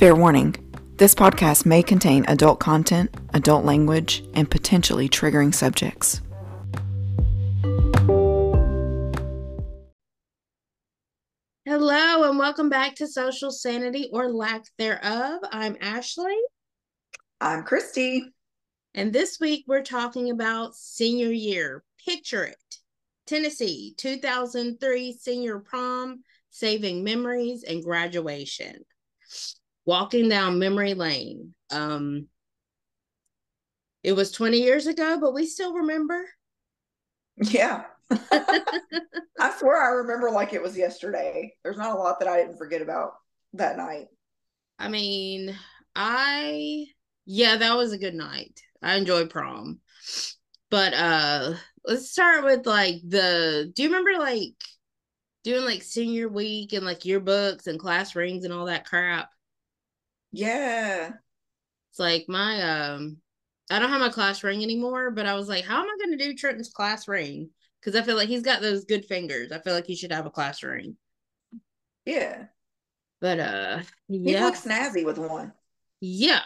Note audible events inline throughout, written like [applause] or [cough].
Fair warning this podcast may contain adult content, adult language, and potentially triggering subjects. Hello, and welcome back to Social Sanity or Lack Thereof. I'm Ashley. I'm Christy. And this week we're talking about senior year. Picture it Tennessee, 2003 senior prom, saving memories, and graduation. Walking down memory lane. Um, it was 20 years ago, but we still remember. Yeah. [laughs] I swear I remember like it was yesterday. There's not a lot that I didn't forget about that night. I mean, I yeah, that was a good night. I enjoyed prom. But uh let's start with like the do you remember like doing like senior week and like yearbooks and class rings and all that crap? Yeah. It's like my um I don't have my class ring anymore, but I was like, how am I gonna do Trenton's class ring? Because I feel like he's got those good fingers. I feel like he should have a class ring. Yeah. But uh yeah. He looks snazzy with one. Yeah.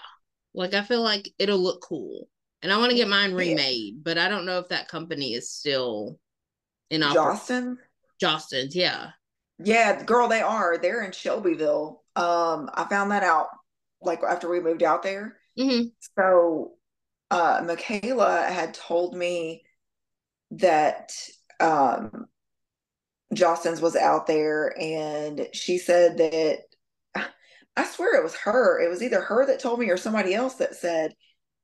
Like I feel like it'll look cool. And I want to get mine Yeah. remade, but I don't know if that company is still in operation. Jostin. Jostens, yeah. Yeah, girl, they are. They're in Shelbyville. Um, I found that out like after we moved out there. hmm So uh Michaela had told me that um Jostens was out there and she said that I swear it was her. It was either her that told me or somebody else that said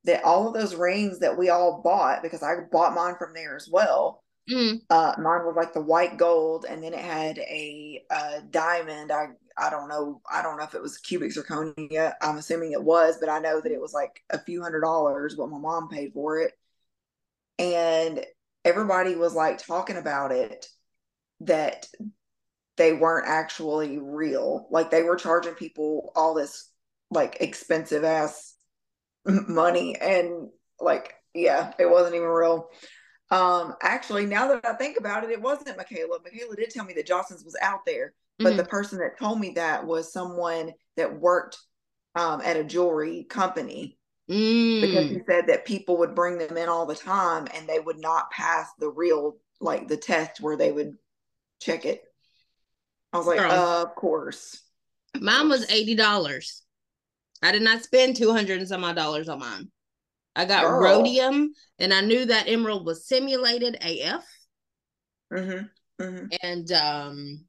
that all of those rings that we all bought, because I bought mine from there as well. hmm Uh, mine was like the white gold, and then it had a, uh diamond. I I don't know. I don't know if it was cubic zirconia. I'm assuming it was, but I know that it was like a few hundred dollars what my mom paid for it. And everybody was like talking about it that they weren't actually real. Like they were charging people all this like expensive ass money and like yeah, it wasn't even real. Um, actually, now that I think about it, it wasn't Michaela. Michaela did tell me that Jostens was out there, but Mhm. the person that told me that was someone that worked um, at a jewelry company because Mm. he said that people would bring them in all the time and they would not pass the real like the test where they would check it. I was like, uh, of course. Mine was eighty dollars. I did not spend two hundred and some odd dollars on mine. I got Girl. rhodium, and I knew that emerald was simulated AF. Mm-hmm. Mm-hmm. and um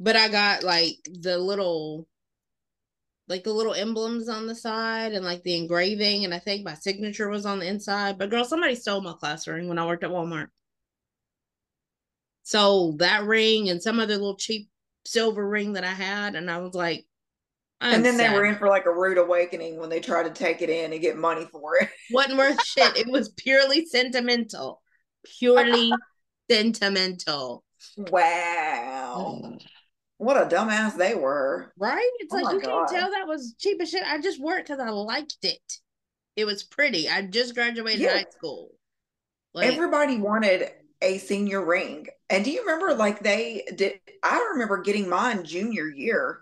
but i got like the little like the little emblems on the side and like the engraving and i think my signature was on the inside. But girl somebody stole my class ring when i worked at walmart. So that ring and some other little cheap silver ring that i had and i was like I'm And then they were in for like a rude awakening when they tried to take it in and get money for it. [laughs] wasn't worth shit. It was purely sentimental. Purely sentimental. Wow. Mm. What a dumbass they were. Right? It's Oh like you God. can't tell that was cheap as shit. I just wore it because I liked it. It was pretty. I just graduated Yeah. high school. Like Everybody wanted a senior ring. And do you remember like they did I remember getting mine junior year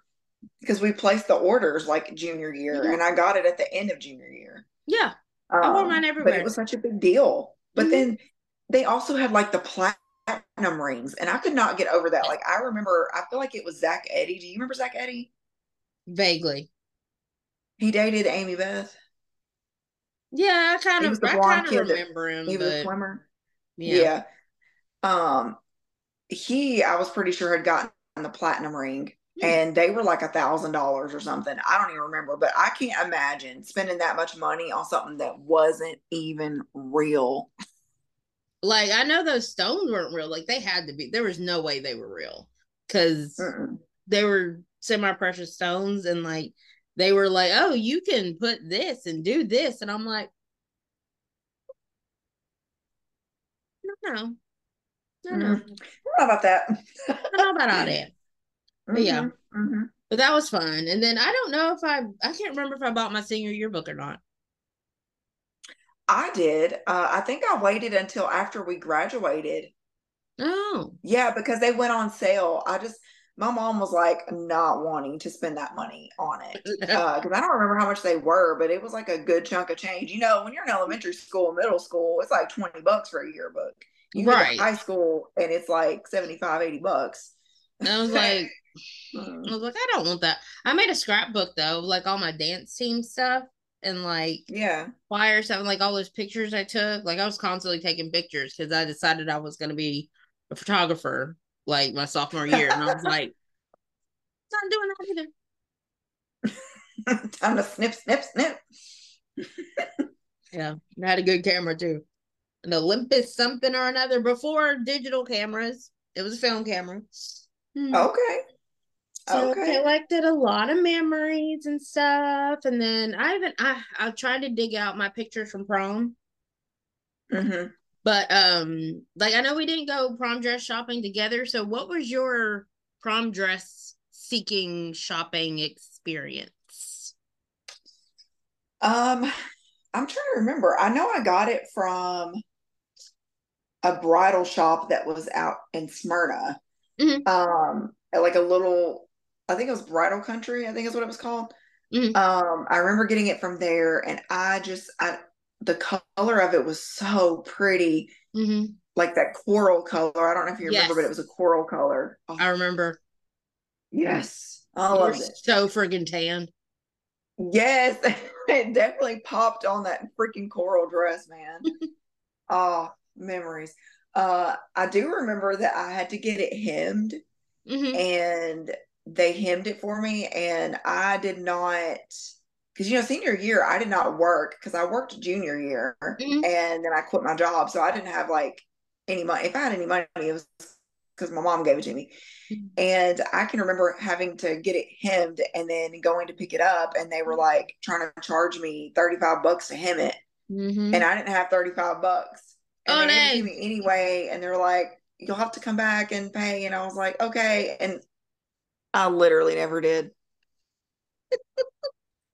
because we placed the orders like junior year Mhm. and I got it at the end of junior year. yeah, I wore Um, mine But everywhere. it was such a big deal. But Mhm. then they also had like the platinum rings, and I could not get over that. Like I remember, I feel like it was Zach Eddy. Do you remember Zach Eddy? vaguely. He dated Amy Beth. Yeah, I kind of I kind of kid that- remember him, He was a swimmer. yeah. Yeah. Um, he, I was pretty sure had gotten the platinum ring, Hmm. and they were like a thousand dollars or something. I don't even remember, but I can't imagine spending that much money on something that wasn't even real. Like I know those stones weren't real. Like they had to be. There was no way they were real because they were semi-precious stones and like they were like, oh, you can put this and do this, and I'm like, no, no, no, no. Mm. I don't know about that. I don't know about all that. But yeah. Mhm, mhm. But that was fun. And then I don't know if I I can't remember if I bought my senior yearbook or not. I did. Uh, I think I waited until after we graduated. Oh. Yeah, because they went on sale. I just my mom was like not wanting to spend that money on it [laughs] because uh, I don't remember how much they were, but it was like a good chunk of change. You know, when you're in elementary school, middle school, it's like 20 bucks for a yearbook. You right. high school and it's like 75, 80 bucks. And I was [laughs] like, I was like, I don't want that. I made a scrapbook though, like all my dance team stuff and like yeah, choir stuff, and like all those pictures I took. Like I was constantly taking pictures because I decided I was gonna be a photographer like my sophomore year, and I was like, [laughs] not doing that either. [laughs] Time to snip, snip, snip. yeah, I had a good camera too. An Olympus something or another before digital cameras. It was a film camera. Hmm. Okay. So okay. I collected a lot of memories and stuff, and then I even I I tried to dig out my pictures from prom. Mm-hmm. But um, like I know we didn't go prom dress shopping together. So what was your prom dress seeking shopping experience? Um, I'm trying to remember. I know I got it from a bridal shop that was out in Smyrna. Mm-hmm. Um, like a little, I think it was Bridal Country. I think is what it was called. Mm-hmm. Um, I remember getting it from there, and I just, I the color of it was so pretty. Mm-hmm. Like that coral color. I don't know if you remember, yes. but it was a coral color. Oh. I remember. Yes. I love it. So friggin' tan. Yes. [laughs] it definitely popped on that freaking coral dress, man. [laughs] oh, memories. Uh, I do remember that I had to get it hemmed mm-hmm. and they hemmed it for me and I did not because you know senior year i did not work because i worked junior year mm-hmm. and then i quit my job so i didn't have like any money if i had any money it was because my mom gave it to me mm-hmm. and i can remember having to get it hemmed and then going to pick it up and they were like trying to charge me 35 bucks to hem it mm-hmm. and i didn't have 35 bucks and oh, they didn't give me anyway and they're like you'll have to come back and pay and i was like okay and i literally never did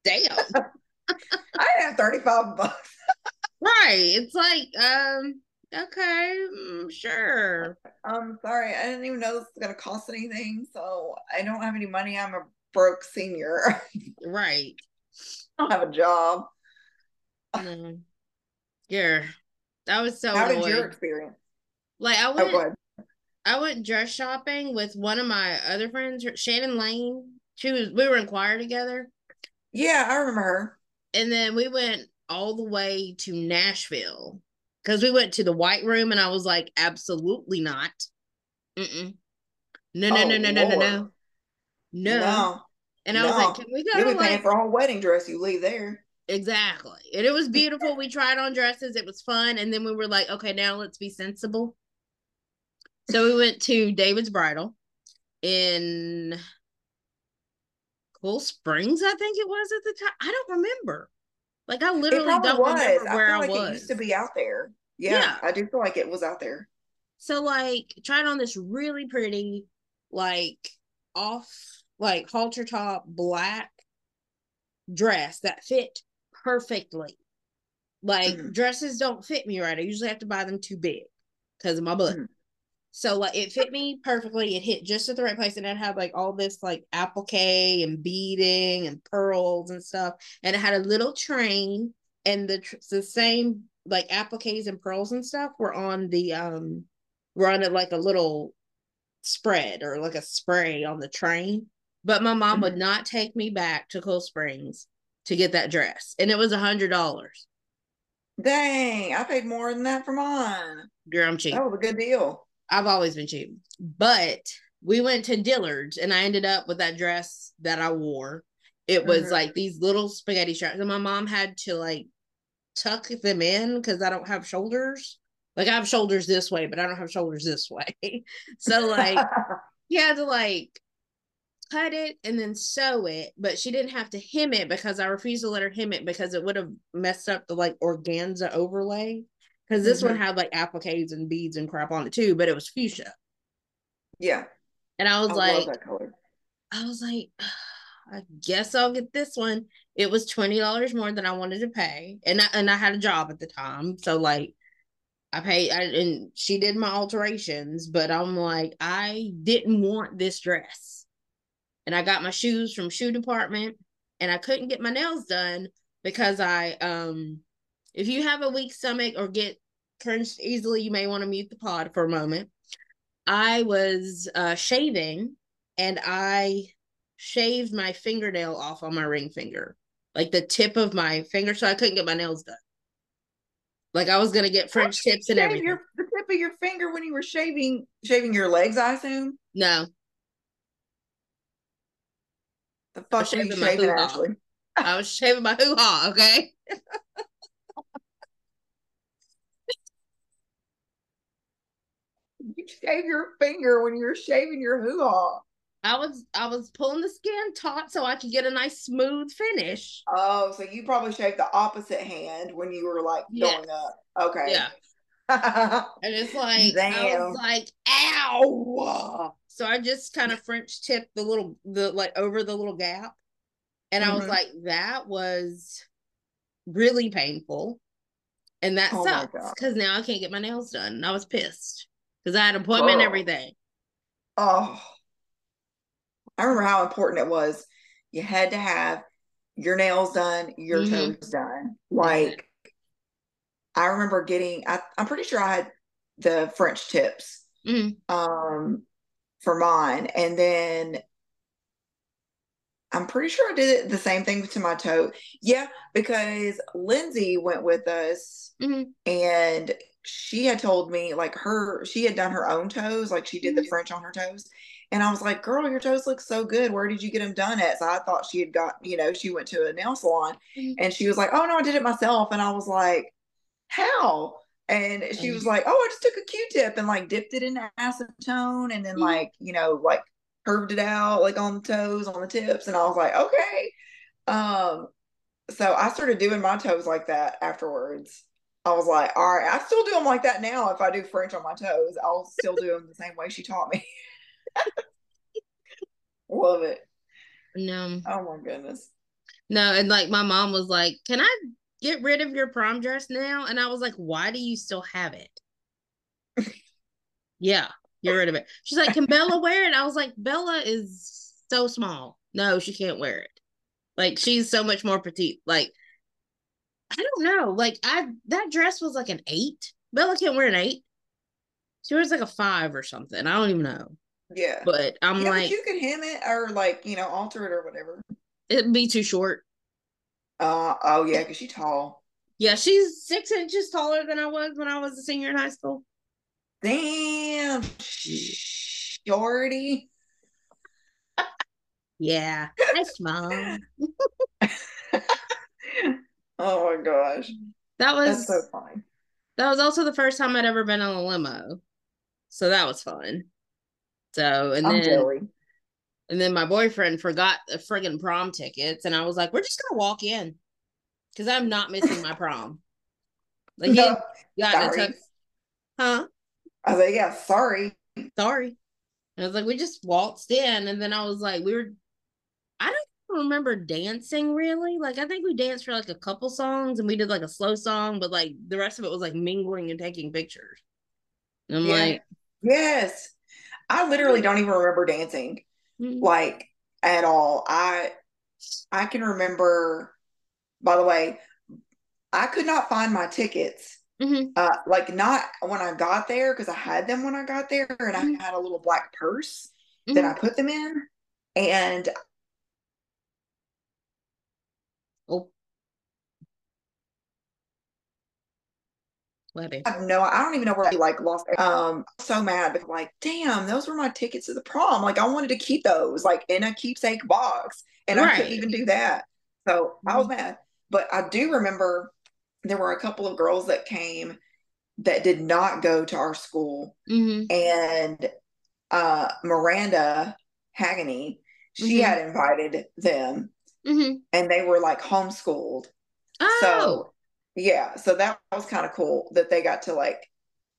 damn. [laughs] I have 35 bucks. right. It's like, um, okay, mm, sure. I'm sorry. I didn't even know this was going to cost anything. So I don't have any money. I'm a broke senior. [laughs] right. I don't have a job. No. Yeah. That was so How annoying. did your experience? Like I oh, went oh, I went dress shopping with one of my other friends, Shannon Lane. She was we were in choir together. Yeah, I remember her. And then we went all the way to Nashville because we went to the White Room, and I was like, absolutely not. Mm-mm. No, no, oh, no, no, no, no, no, no, no. And I no. was like, can we go? You'll be paying for a whole wedding dress. You leave there. Exactly. And it was beautiful. we tried on dresses. It was fun. And then we were like, okay, now let's be sensible. So we went to David's Bridal in Cool Springs, I think it was at the time. I don't remember. Like I literally don't was. remember where I, I like was. It used to be out there. Yeah, yeah, I do feel like it was out there. So like tried on this really pretty, like off like halter top black dress that fit perfectly. Like mm-hmm. dresses don't fit me right. I usually have to buy them too big because of my butt. Mm-hmm. So like it fit me perfectly. It hit just at the right place, and it had like all this like applique and beading and pearls and stuff. And it had a little train, and the the same like appliques and pearls and stuff were on the um were on it like a little spread or like a spray on the train. But my mom mm-hmm. would not take me back to Cool Springs to get that dress, and it was a hundred dollars. Dang, I paid more than that for mine. Girl, I'm cheap. That was a good deal. I've always been cheap. But we went to Dillard's and I ended up with that dress that I wore. It was mm-hmm. like these little spaghetti straps. And my mom had to like tuck them in because I don't have shoulders. Like I have shoulders this way, but I don't have shoulders this way. [laughs] so like [laughs] you had to like cut it and then sew it, but she didn't have to hem it because I refused to let her hem it because it would have messed up the like organza overlay because this mm-hmm. one had like appliques and beads and crap on it too, but it was fuchsia. Yeah. And I was I like, I was like, I guess I'll get this one. It was twenty dollars more than I wanted to pay, and I, and I had a job at the time, so like, I paid, I, and she did my alterations, but I'm like, I didn't want this dress. And I got my shoes from shoe department and I couldn't get my nails done because I, um, if you have a weak stomach or get cringed easily, you may want to mute the pod for a moment. I was uh, shaving and I shaved my fingernail off on my ring finger, like the tip of my finger, so I couldn't get my nails done. Like I was gonna get French tips and everything. Your, the tip of your finger when you were shaving shaving your legs, I assume. No. The fuck were you shaving? I was shaving my hoo ha. Okay. [laughs] you shave your finger when you're shaving your hoo ha. I was I was pulling the skin taut so I could get a nice smooth finish. Oh, so you probably shaved the opposite hand when you were like yes. going up. Okay. Yeah. [laughs] and it's like Damn. I was like, ow. So I just kind of French tipped the little the like over the little gap. And mm-hmm. I was mm-hmm. like, that was really painful. And that oh sucks because now I can't get my nails done. And I was pissed because I had appointment oh. every day. Oh I remember how important it was. You had to have your nails done, your mm-hmm. toes done. Like I remember getting I, am pretty sure I had the French tips mm-hmm. um for mine. And then I'm pretty sure I did it the same thing to my toe. Yeah, because Lindsay went with us mm-hmm. and she had told me like her she had done her own toes, like she did the mm-hmm. French on her toes. And I was like, girl, your toes look so good. Where did you get them done at? So I thought she had got, you know, she went to a nail salon mm-hmm. and she was like, oh, no, I did it myself. And I was like, how? And she was mm-hmm. like, oh, I just took a Q tip and like dipped it in acetone and then like, you know, like curved it out like on the toes, on the tips. And I was like, okay. Um, so I started doing my toes like that afterwards. I was like, all right, I still do them like that now. If I do French on my toes, I'll still do them the same way she taught me. [laughs] Love it. No. Oh my goodness. No, and like my mom was like, Can I get rid of your prom dress now? And I was like, Why do you still have it? [laughs] yeah, get rid of it. She's like, Can Bella wear it? I was like, Bella is so small. No, she can't wear it. Like she's so much more petite. Like I don't know. Like I that dress was like an eight. Bella can't wear an eight. She wears like a five or something. I don't even know. Yeah. But I'm yeah, like but you could hem it or like, you know, alter it or whatever. It'd be too short. Uh oh yeah, because she's tall. Yeah, she's six inches taller than I was when I was a senior in high school. Damn shorty. [laughs] yeah, that's [laughs] mom. [laughs] oh my gosh. That was that's so fun. That was also the first time I'd ever been on a limo. So that was fun. So and I'm then jelly. and then my boyfriend forgot the friggin' prom tickets, and I was like, "We're just gonna walk in because I'm not missing my prom." [laughs] Like, no, got sorry. huh? I was like, "Yeah, sorry, sorry." And I was like, "We just waltzed in," and then I was like, "We were." I don't remember dancing really. Like I think we danced for like a couple songs and we did like a slow song, but like the rest of it was like mingling and taking pictures. And I'm yeah. like, yes. I literally don't even remember dancing mm-hmm. like at all. I I can remember by the way, I could not find my tickets. Mm-hmm. Uh, like not when I got there because I had them when I got there, and mm-hmm. I had a little black purse that I mm-hmm. put them in, and oh, I have no, I don't even know where I like lost. Um, so mad because like, damn, those were my tickets to the prom. Like, I wanted to keep those like in a keepsake box, and right. I couldn't even do that. So mm-hmm. I was mm-hmm. mad. But I do remember there were a couple of girls that came that did not go to our school, mm-hmm. and uh, Miranda Hagany, she mm-hmm. had invited them, mm-hmm. and they were like homeschooled. Oh. So yeah so that was kind of cool that they got to like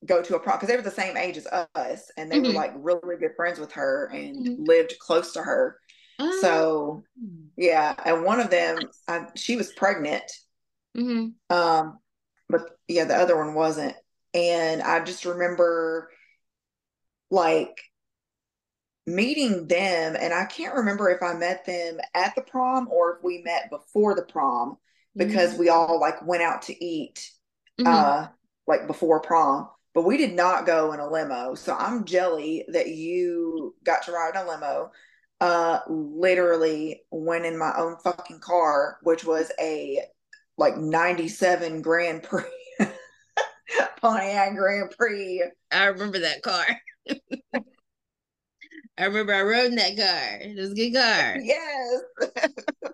go to a prom because they were the same age as us and they mm-hmm. were like really, really good friends with her and mm-hmm. lived close to her oh. so yeah and one of them I, she was pregnant mm-hmm. um but yeah the other one wasn't and I just remember like meeting them and I can't remember if I met them at the prom or if we met before the prom because mm-hmm. we all like went out to eat mm-hmm. uh like before prom but we did not go in a limo so I'm jelly that you got to ride in a limo uh literally went in my own fucking car which was a like 97 Grand Prix [laughs] Pontiac Grand Prix I remember that car [laughs] I remember I rode in that car. It was a good car. [laughs] Yes. [laughs]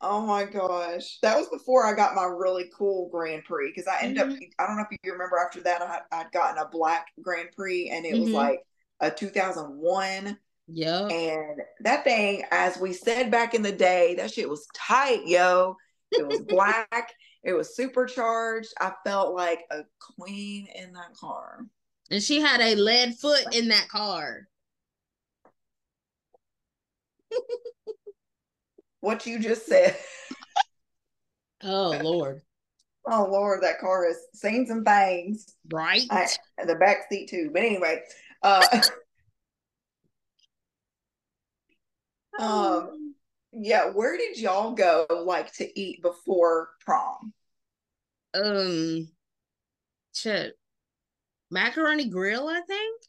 oh my gosh. That was before I got my really cool Grand Prix because I ended mm-hmm. up, I don't know if you remember after that, I, I'd gotten a black Grand Prix and it mm-hmm. was like a 2001. Yeah. And that thing, as we said back in the day, that shit was tight, yo. It was [laughs] black. It was supercharged. I felt like a queen in that car. And she had a lead foot in that car. what you just said. [laughs] oh Lord. Oh Lord, that car has seen some things. Right. I, the back seat too. But anyway, uh [laughs] [laughs] um yeah, where did y'all go like to eat before prom? Um shit macaroni grill, I think.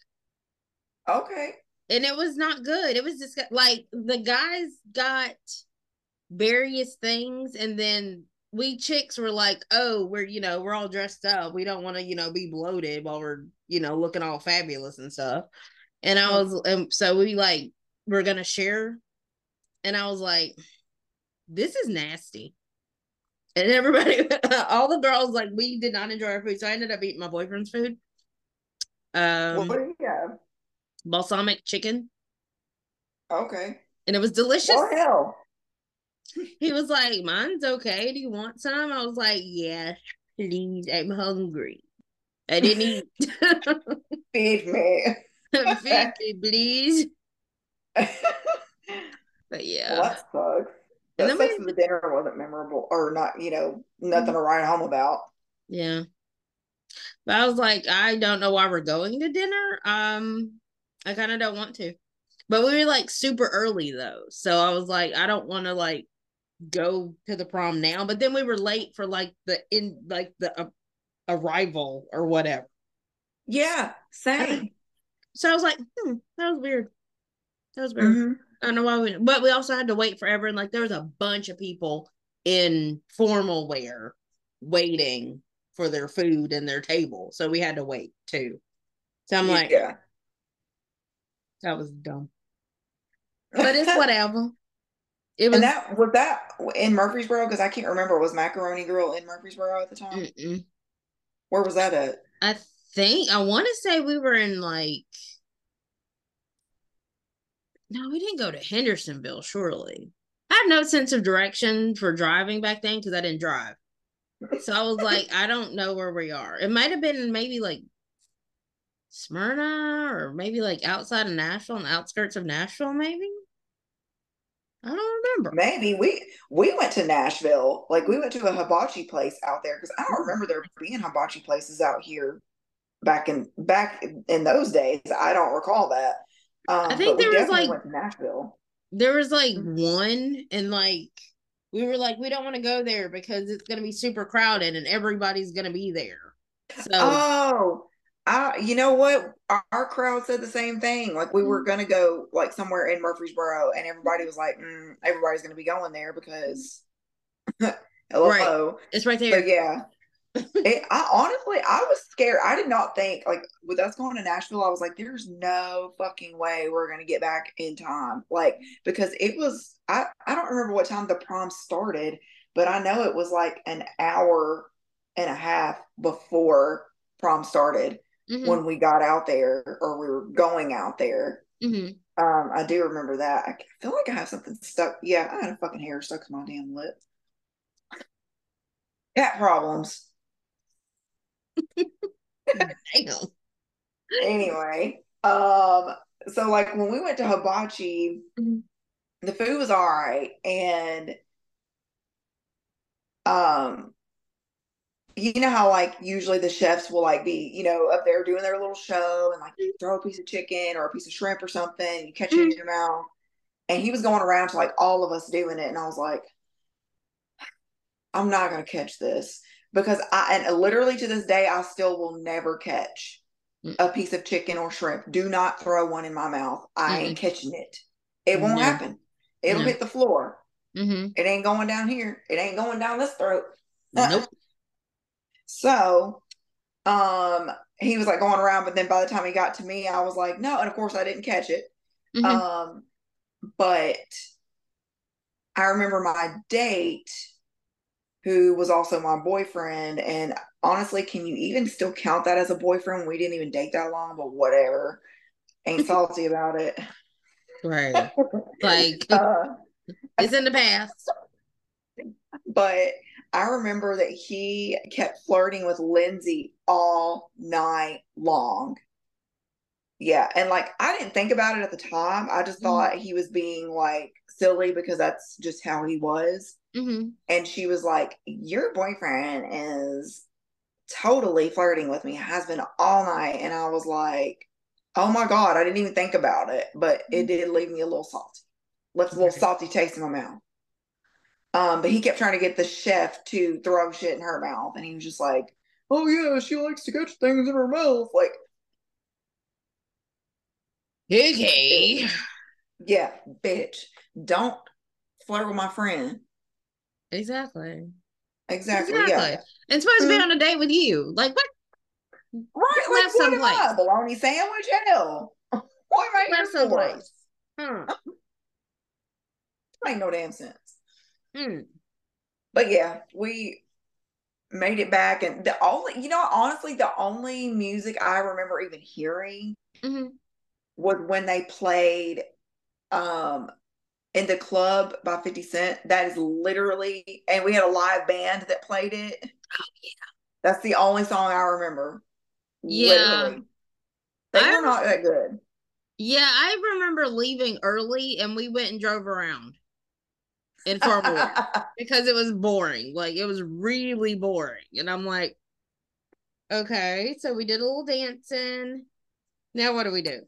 Okay. And it was not good. It was just like the guys got various things, and then we chicks were like, oh, we're, you know, we're all dressed up. We don't want to, you know, be bloated while we're, you know, looking all fabulous and stuff. And I mm. was, and so we like, we're going to share. And I was like, this is nasty. And everybody, [laughs] all the girls, like, we did not enjoy our food. So I ended up eating my boyfriend's food. Um, what do you have? Balsamic chicken. Okay. And it was delicious. Oh hell. He was like, "Mine's okay. Do you want some?" I was like, "Yes, please. I'm hungry. I didn't eat. [laughs] [laughs] Feed me. Feed me, please." [laughs] but yeah, well, that sucks. And then we, the dinner wasn't memorable, or not. You know, nothing to write home about. Yeah. But I was like, I don't know why we're going to dinner. Um, I kind of don't want to. But we were like super early though. So I was like, I don't want to like go to the prom now. But then we were late for like the in like the uh, arrival or whatever. Yeah, same. [laughs] So I was like, hmm, that was weird. That was weird. Mm-hmm. I don't know why we but we also had to wait forever and like there was a bunch of people in formal wear waiting for their food and their table. So we had to wait too. So I'm like, yeah, that was dumb. But it's [laughs] whatever. It was and that was that in Murfreesboro because I can't remember. Was Macaroni Grill in Murfreesboro at the time? Mm-mm. Where was that at? I think I want to say we were in like. No, we didn't go to Hendersonville. Surely, I have no sense of direction for driving back then because I didn't drive. So I was like, I don't know where we are. It might have been maybe like Smyrna or maybe like outside of Nashville and the outskirts of Nashville, maybe. I don't remember. Maybe we we went to Nashville. Like we went to a hibachi place out there because I don't remember there being hibachi places out here back in back in those days. I don't recall that. Um, I think there was like went to Nashville. There was like mm-hmm. one and like we were like, we don't want to go there because it's going to be super crowded and everybody's going to be there. So, oh, I, you know what? Our, our, crowd said the same thing. Like we were mm-hmm. going to go like somewhere in Murfreesboro, and everybody was like, mm, everybody's going to be going there because hello, [laughs] right. it's right there. So, yeah, it, I honestly, I was scared. I did not think like with us going to Nashville, I was like, there's no fucking way we're gonna get back in time. Like because it was, I I don't remember what time the prom started, but I know it was like an hour and a half before prom started mm-hmm. when we got out there or we were going out there. Mm-hmm. Um, I do remember that. I feel like I have something stuck. Yeah, I had a fucking hair stuck to my damn lip. Cat problems. Damn. Anyway, um, so like when we went to hibachi, mm-hmm. the food was all right, and um, you know how like usually the chefs will like be, you know, up there doing their little show and like you throw a piece of chicken or a piece of shrimp or something, you catch it in your mouth. And he was going around to like all of us doing it. And I was like, I'm not gonna catch this. Because I and literally to this day I still will never catch a piece of chicken or shrimp. Do not throw one in my mouth. I ain't catching it. It won't Yeah. happen. It'll Yeah. hit the floor. Mm-hmm. It ain't going down here. It ain't going down this throat. Nope. [laughs] So, um, he was like going around, but then by the time he got to me, I was like, no. And of course, I didn't catch it. Mhm. Um, but I remember my date, who was also my boyfriend, and honestly, can you even still count that as a boyfriend? We didn't even date that long, but whatever. Ain't [laughs] salty about it. right. [laughs] Like Uh, it's in the past. but I remember that he kept flirting with Lindsay all night long. Yeah, and like I didn't think about it at the time. I just Mhm. thought he was being like silly because that's just how he was. Mm-hmm. And she was like, "Your boyfriend is totally flirting with me. Has been all night." And I was like, "Oh my god, I didn't even think about it, but it did leave me a little salty. Left a little Okay. salty taste in my mouth." Um, but he kept trying to get the chef to throw shit in her mouth, and he was just like, "Oh yeah, she likes to catch things in her mouth." Like, Okay. yeah, bitch, don't flirt with my friend. Exactly. Exactly. Exactly. Yeah. And supposed to be Mhm. on a date with you. Like what? Right. Left am I? someplace. Bologna sandwich? Hell. [laughs] What here Left for? someplace. Huh. Make no damn sense. Hmm. But yeah, we made it back, and the only, you know, honestly, the only music I remember even hearing Mhm. was when they played um in the club by 50 Cent. That is literally and we had a live band that played it. Oh yeah. That's the only song I remember. Yeah. Literally. They I were not that good. Yeah, I remember leaving early and we went and drove around in Worth [laughs] because it was boring. Like it was really boring. And I'm like, okay, so we did a little dancing. Now what do we do?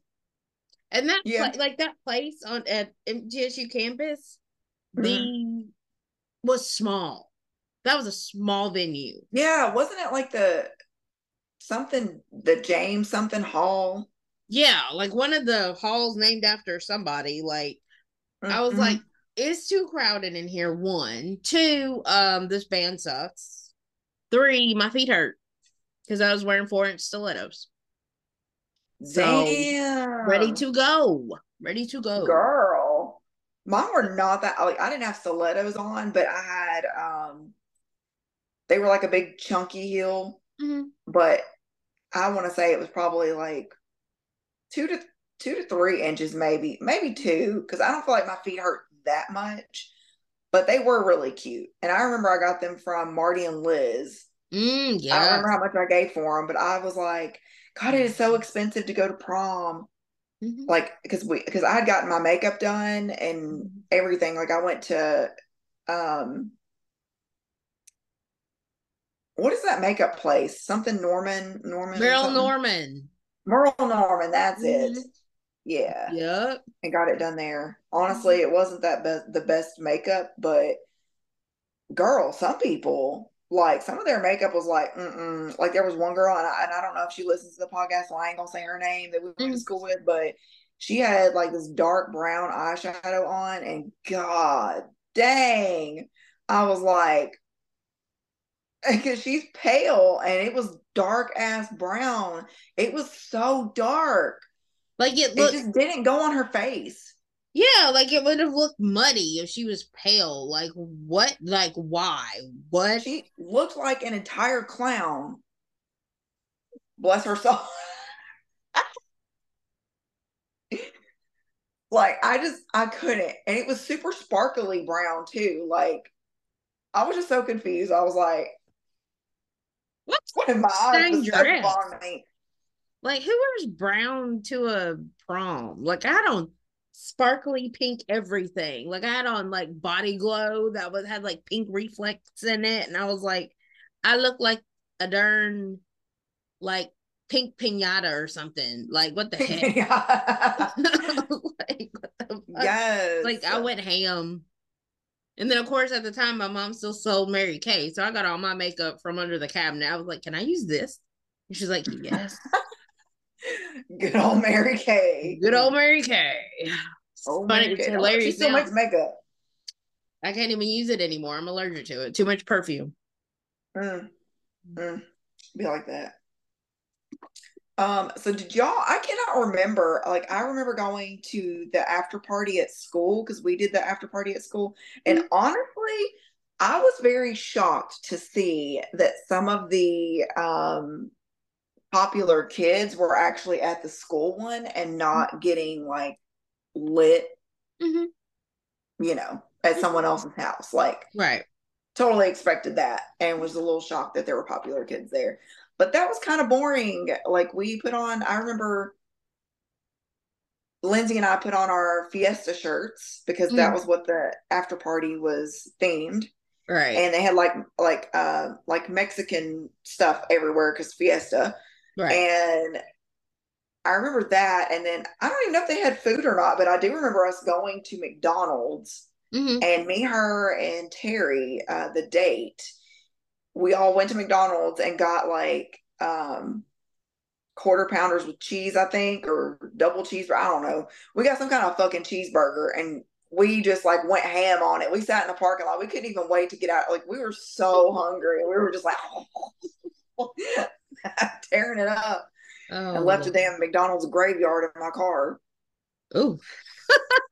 And that Yeah. like that place on at MTSU campus, Mhm. the was small. That was a small venue. yeah, wasn't it like the something the James something Hall? Yeah, like one of the halls named after somebody. Like I was Mhm. like, it's too crowded in here. One, two, um, this band sucks. Three, my feet hurt because I was wearing four inch stilettos. So damn ready to go. Ready to go. girl. Mine were not that like I didn't have stilettos on, but I had um they were like a big chunky heel, Mhm. but I want to say it was probably like two to two to three inches, maybe, maybe two, because I don't feel like my feet hurt that much. But they were really cute. And I remember I got them from Marty and Liz. Mm, I don't remember how much I gave for them, but I was like, God, it is so expensive to go to prom. Mhm. Like, because we, because I had gotten my makeup done and everything. Like, I went to, um, what is that makeup place? Something Norman, Norman, Merle? Norman. Merle Norman. That's it. Mhm. Yeah, Yep. and got it done there. Honestly, it wasn't that be- the best makeup, but girl, some people like some of their makeup was like, mm-mm. Like there was one girl, and I, and I don't know if she listens to the podcast, so I ain't gonna say her name that we went to Mhm. school with, but she had like this dark brown eyeshadow on, and god dang, I was like, [laughs] because she's pale, and it was dark ass brown. It was so dark. Like it It just didn't go on her face. Yeah, like it would have looked muddy if she was pale. Like what? Like why? What? She looked like an entire clown. Bless her soul. [laughs] like I just I couldn't. And it was super sparkly brown too. Like I was just so confused. I was like, What? [laughs] what in my eyes was so Dangerous. funny. Like who wears brown to a prom? Like I don't sparkly pink everything. Like I had on like body glow that was had like pink reflex in it, and I was like, I look like a darn like pink pinata or something. Like what the heck? [laughs] like what the fuck? yes. Like I went ham. And then of course at the time my mom still sold Mary Kay. So I got all my makeup from under the cabinet. I was like, Can I use this? And she's like, Yes. [laughs] Good old Mary Kay. Good old Mary Kay. Oh, funny, Mary it's hilarious She still now. makes makeup. I can't even use it anymore. I'm allergic to it. Too much perfume. Mm. Mm. Be like that. Um, so did y'all I cannot remember like I remember going to the after party at school because we did the after party at school and honestly I was very shocked to see that some of the um popular kids were actually at the school one and not getting like lit, Mhm. you know, at someone else's house. Like Right. totally expected that and was a little shocked that there were popular kids there. But that was kind of boring. Like we put on, I remember Lindsay and I put on our Fiesta shirts because that Mm. was what the after party was themed. Right. And they had like like uh like Mexican stuff everywhere because Fiesta. Right. And I remember that. And then I don't even know if they had food or not, but I do remember us going to McDonald's Mhm. and me, her, and Terry, uh, the date, we all went to McDonald's and got like um quarter pounders with cheese, I think, or double cheese, I don't know. We got some kind of fucking cheeseburger and we just like went ham on it. We sat in the parking lot. We couldn't even wait to get out. Like we were so hungry. We were just like [laughs] [laughs] tearing it up. Oh, I left a damn McDonald's graveyard in my car. Ooh. [laughs]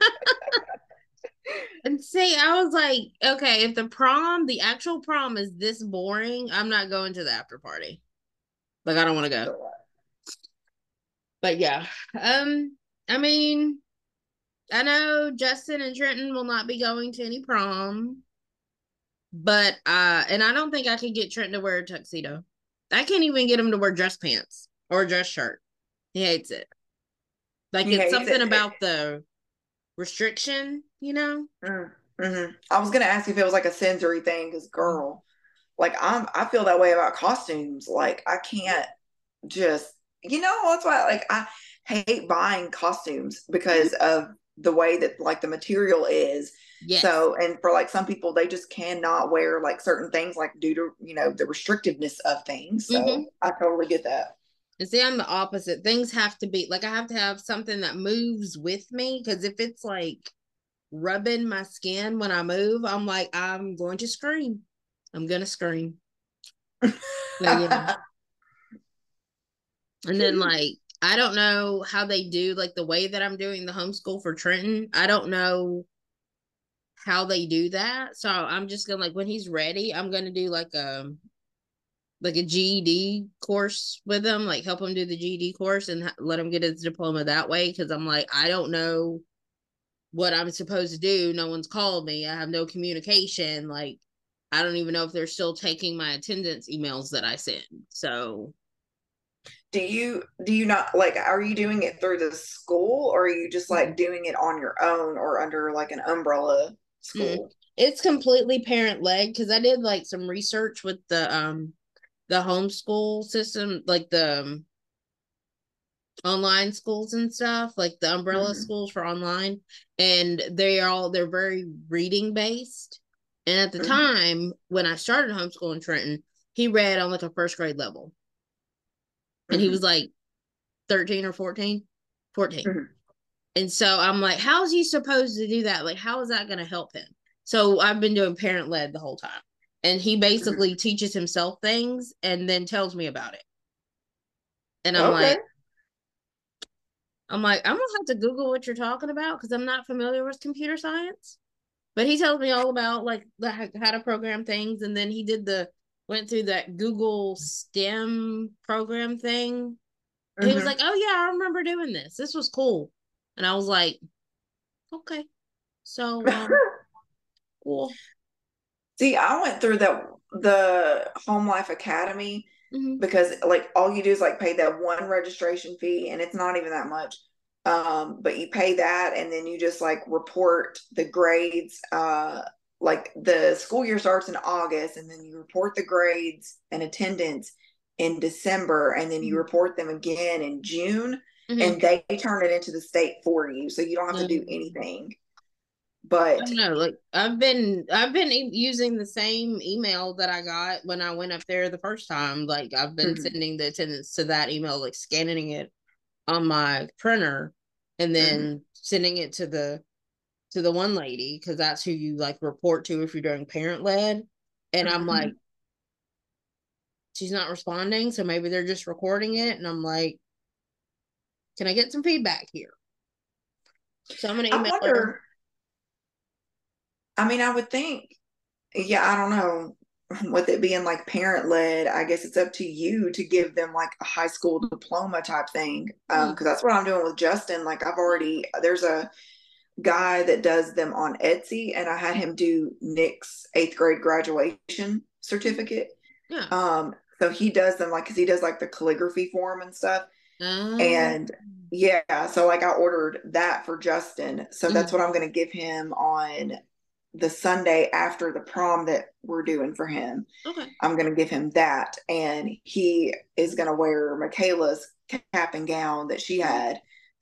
and see, I was like, okay, if the prom, the actual prom is this boring, I'm not going to the after party. Like I don't want to go. But yeah. Um, I mean, I know Justin and Trenton will not be going to any prom. But uh and I don't think I could get Trenton to wear a tuxedo. I can't even get him to wear dress pants or a dress shirt. He hates it. Like He it's something it. about the restriction, you know? Mm, mhm. I was gonna ask if it was like a sensory thing, because girl, like I'm, I feel that way about costumes. Like I can't just, you know, that's why like I hate buying costumes because of the way that like the material is. Yes. So, and for like some people, they just cannot wear like certain things, like due to you know the restrictiveness of things. So Mhm. I totally get that. And see, I'm the opposite. Things have to be like I have to have something that moves with me because if it's like rubbing my skin when I move, I'm like, I'm going to scream. I'm gonna scream. So, yeah. [laughs] And then like I don't know how they do like the way that I'm doing the homeschool for Trenton. I don't know how they do that. So I'm just gonna like when he's ready, I'm gonna do like a like a GED course with him, like help him do the GED course and let him get his diploma that way. Cause I'm like, I don't know what I'm supposed to do. No one's called me. I have no communication. Like, I don't even know if they're still taking my attendance emails that I send. So Do you do you not like? Are you doing it through the school, or are you just like mm-hmm. doing it on your own, or under like an umbrella school? it's completely parent led because I did like some research with the um the homeschool system, like the um, online schools and stuff, like the umbrella Mhm. schools for online, and they are all they're very reading based. And at the Mhm. time when I started homeschooling Trenton, he read on like a first grade level, and he Mhm. was like 13 or 14 14 Mhm. And so i'm like how is he supposed to do that like how is that going to help him so i've been doing parent led the whole time and he basically teaches himself things and then tells me about it and i'm Okay. like i'm like i'm gonna have to google what you're talking about because i'm not familiar with computer science but he tells me all about like the, how to program things and then he did the went through that google stem program thing he was Mhm. like, "Oh yeah, I remember doing this. This was cool." And I was like, "Okay." So, [laughs] um, cool. See, I went through the the Home Life Academy Mhm. because like all you do is like pay that one registration fee and it's not even that much. Um, but you pay that and then you just like report the grades uh like the school year starts in August and then you report the grades and attendance in December and then you mm-hmm. report them again in June mm-hmm. and they turn it into the state for you so you don't have to do mm-hmm. anything but no like i've been i've been using the same email that i got when i went up there the first time like i've been mm-hmm. sending the attendance to that email like scanning it on my printer and then mm-hmm. sending it to the to the one lady because that's who you like report to if you're doing parent led and i'm mm-hmm. like she's not responding so maybe they're just recording it and i'm like can i get some feedback here so i'm gonna email I wonder, her I mean, I would think, yeah, I don't know. [laughs] With it being like parent led, I guess it's up to you to give them like a high school diploma type thing. Um, because mm. that's what I'm doing with Justin. Like I've already there's a guy that does them on Etsy, and I had him do Nick's eighth grade graduation certificate. Yeah. Um, so he does them like because he does like the calligraphy form and stuff. Oh. And yeah, so like I ordered that for Justin. So that's what I'm gonna give him on the Sunday after the prom that we're doing for him. Okay. I'm going to give him that. And he is going to wear Michaela's cap and gown that she had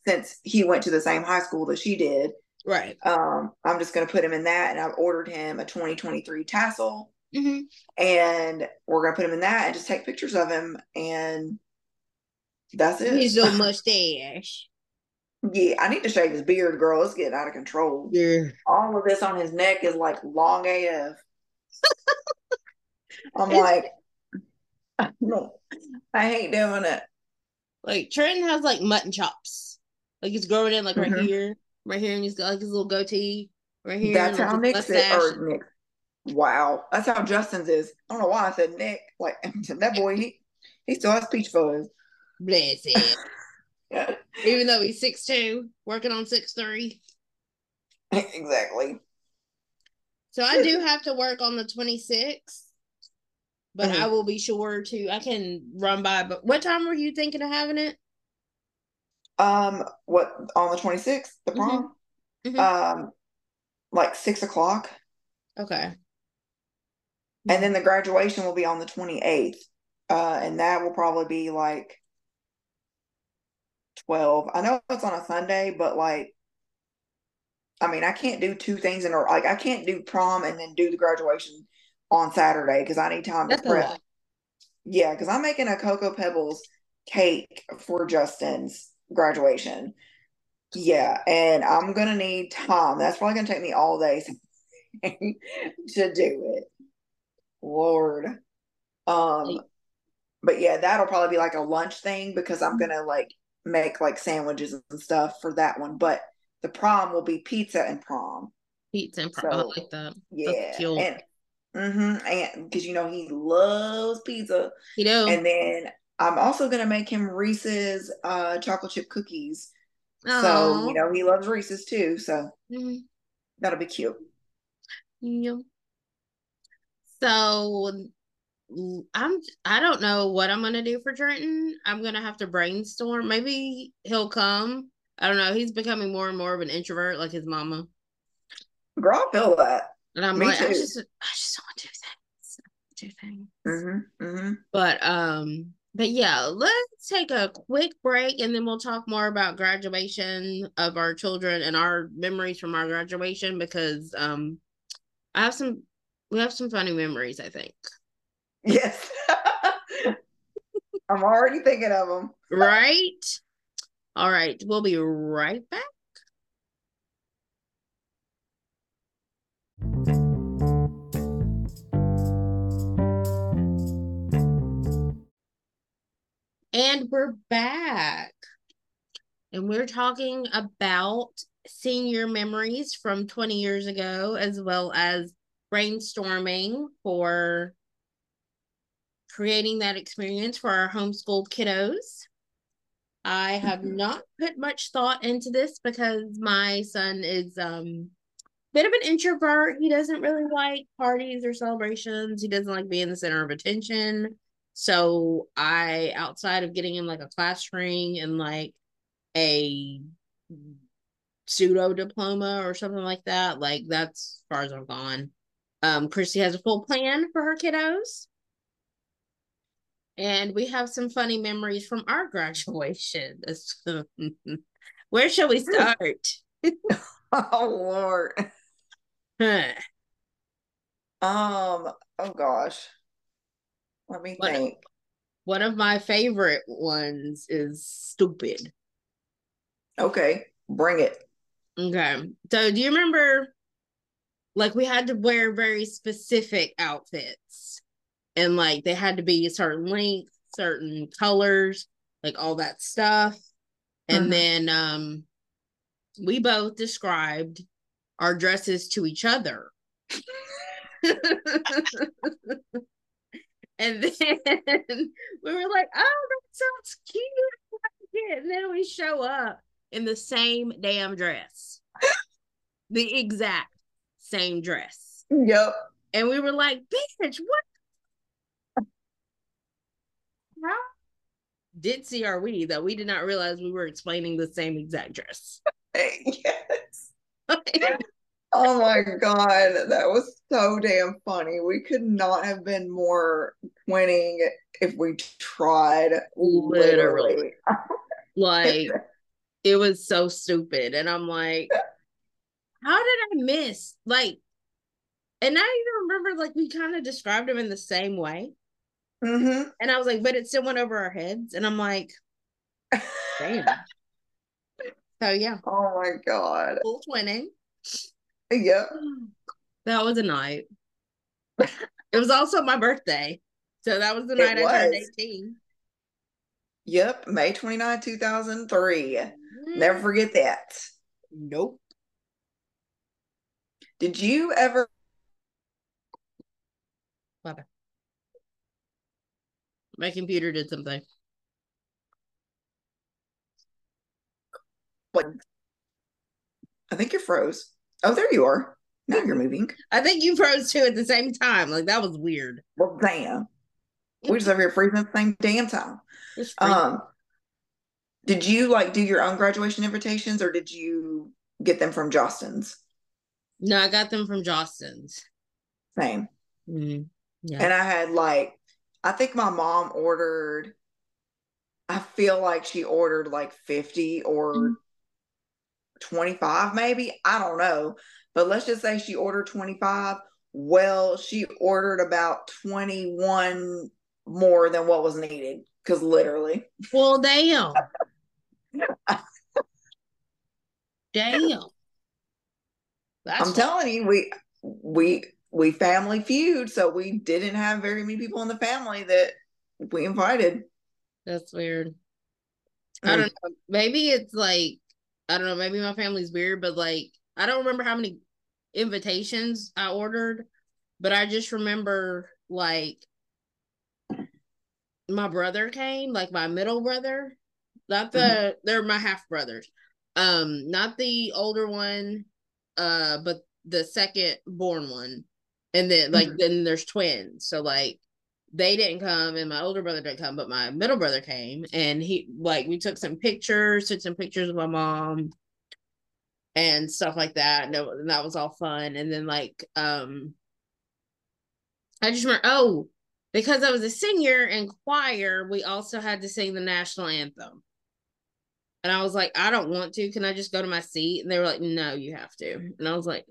since he went to the same high school that she did. Right. Um, I'm just going to put him in that. And I've ordered him a 2023 tassel. Mm-hmm. And we're going to put him in that and just take pictures of him. And that's it. He's a [laughs] mustache. Yeah, I need to shave his beard, girl. It's getting out of control. Yeah. All of this on his neck is like long AF. [laughs] I'm it's, like, [laughs] no, I hate doing it. Like Trenton has like mutton chops. Like he's growing in like mm-hmm. right here, right here, and he's got like his little goatee right here. That's how Nick's is. Or Nick. Wow, that's how Justin's is. I don't know why I said Nick. Like that boy, he he still has peach fuzz. Bless him. [laughs] Even though he's six two, working on six three. Exactly. So I do have to work on the 26th, but mm-hmm. I will be sure to. I can run by. But what time were you thinking of having it? Um, what on the 26th, the mm-hmm. prom? Mm-hmm. Um, like six o'clock. Okay. And then the graduation will be on the 28th. Uh, and that will probably be like 12. I know it's on a Sunday, but like, I mean, I can't do two things in a like I can't do prom and then do the graduation on Saturday because I need time That's to prep. Yeah, because I'm making a Cocoa Pebbles cake for Justin's graduation. Yeah, and I'm gonna need time. That's probably gonna take me all day [laughs] to do it. Lord. Um, but yeah, that'll probably be like a lunch thing because I'm gonna like make like sandwiches and stuff for that one. But the prom will be pizza and prom. Pizza and prom. So, I like that. Yeah. And mm-hmm, and because you know he loves pizza. You know. And then I'm also gonna make him Reese's uh chocolate chip cookies. Aww. So, you know, he loves Reese's too. So mm-hmm. that'll be cute. Yeah. So I'm I don't know what I'm gonna do for Trenton. I'm gonna have to brainstorm. Maybe he'll come. I don't know. He's becoming more and more of an introvert, like his mama. Girl, I feel that. And I'm Me like, too. I just I just don't want to do things. Do things. Mm-hmm, mm-hmm. But um, but yeah, let's take a quick break and then we'll talk more about graduation of our children and our memories from our graduation because um I have some we have some funny memories, I think. Yes. [laughs] I'm already thinking of them. right? All right. We'll be right back. And we're back. And we're talking about senior memories from 20 years ago, as well as brainstorming for creating that experience for our homeschooled kiddos. I have mm-hmm. not put much thought into this because my son is um bit of an introvert. He doesn't really like parties or celebrations. He doesn't like being the center of attention. So I outside of getting him like a class ring and like a pseudo diploma or something like that, like that's as far as I've gone. Um, Christy has a full plan for her kiddos. And we have some funny memories from our graduation. [laughs] Where shall we start? [laughs] [laughs] oh Lord. Huh. Um, oh gosh. Let me What- think. One of my favorite ones is stupid. Okay, bring it. Okay. So do you remember like we had to wear very specific outfits and like they had to be a certain length, certain colors, like all that stuff. And Mhm. then um we both described our dresses to each other. [laughs] and then [laughs] we were like, oh, that sounds cute. I like it. And then we show up in the same damn dress, the exact same dress. Yep. And we were like, bitch, what? Ditzy are we that we did not realize we were explaining the same exact dress? [laughs] Yes. [laughs] Oh my God, that was so damn funny. We could not have been more twinning if we tried. Literally. [laughs] like, it was so stupid. And I'm like, how did I miss? Like, and I even remember, like, we kind of described them in the same way. Hmm And I was like, but it still went over our heads. And I'm like, damn. [laughs] So, yeah, Oh my God. full twinning. Yep. That was a night. it was also my birthday. So that was the night I turned 18. Yep. May 29, 2003. Never forget that. Nope. Did you ever My computer did something. I think you're froze. Oh, there you are. Now you're moving. I think you froze too at the same time. Like that was weird. Well, damn. We just over here freezing at the same damn time. Um, did you like do your own graduation invitations or did you get them from Jostens? no, I got them from Jostens. Same. Mhm. Yeah. And I had like, I think my mom ordered, I feel like she ordered like 50 or Mhm. 25, maybe. I don't know. But let's just say she ordered 25. Well, she ordered about 21 more than what was needed. Because literally, Well, damn. [laughs] damn. That's I'm telling you, we we we family feud, so we didn't have very many people in the family that we invited. That's weird. I don't know. Maybe it's like I don't know. Maybe my family's weird, but like I don't remember how many invitations I ordered, but I just remember like my brother came, like my middle brother, not the they're my half brothers, um, not the older one, uh, but the second born one, and then like Mhm. then there's twins, so like they didn't come and my older brother didn't come, but my middle brother came and he like we took some pictures, took some pictures of my mom and stuff like that. And, it- and that was all fun. And then like um I just remember oh, because I was a singer in choir, we also had to sing the national anthem. And I was like, I don't want to. Can I just go to my seat? And they were like, No, you have to. And I was like,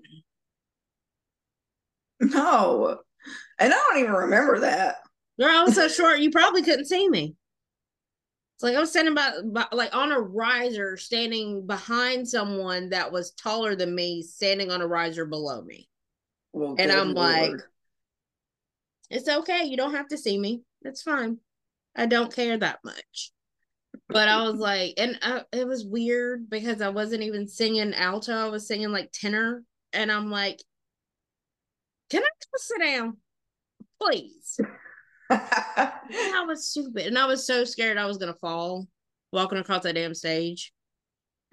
No. And I don't even remember that. Girl, I was so short, you probably couldn't see me. It's like I was standing by, by, like on a riser, standing behind someone that was taller than me, standing on a riser below me. Well, And I'm like- It's okay. You don't have to see me. It's fine. I don't care that much. But I was like, and I, it was weird because I wasn't even singing alto. I was singing like tenor. And I'm like, can I go sit down? Please. I was stupid. And I was so scared I was going to fall walking across that damn stage.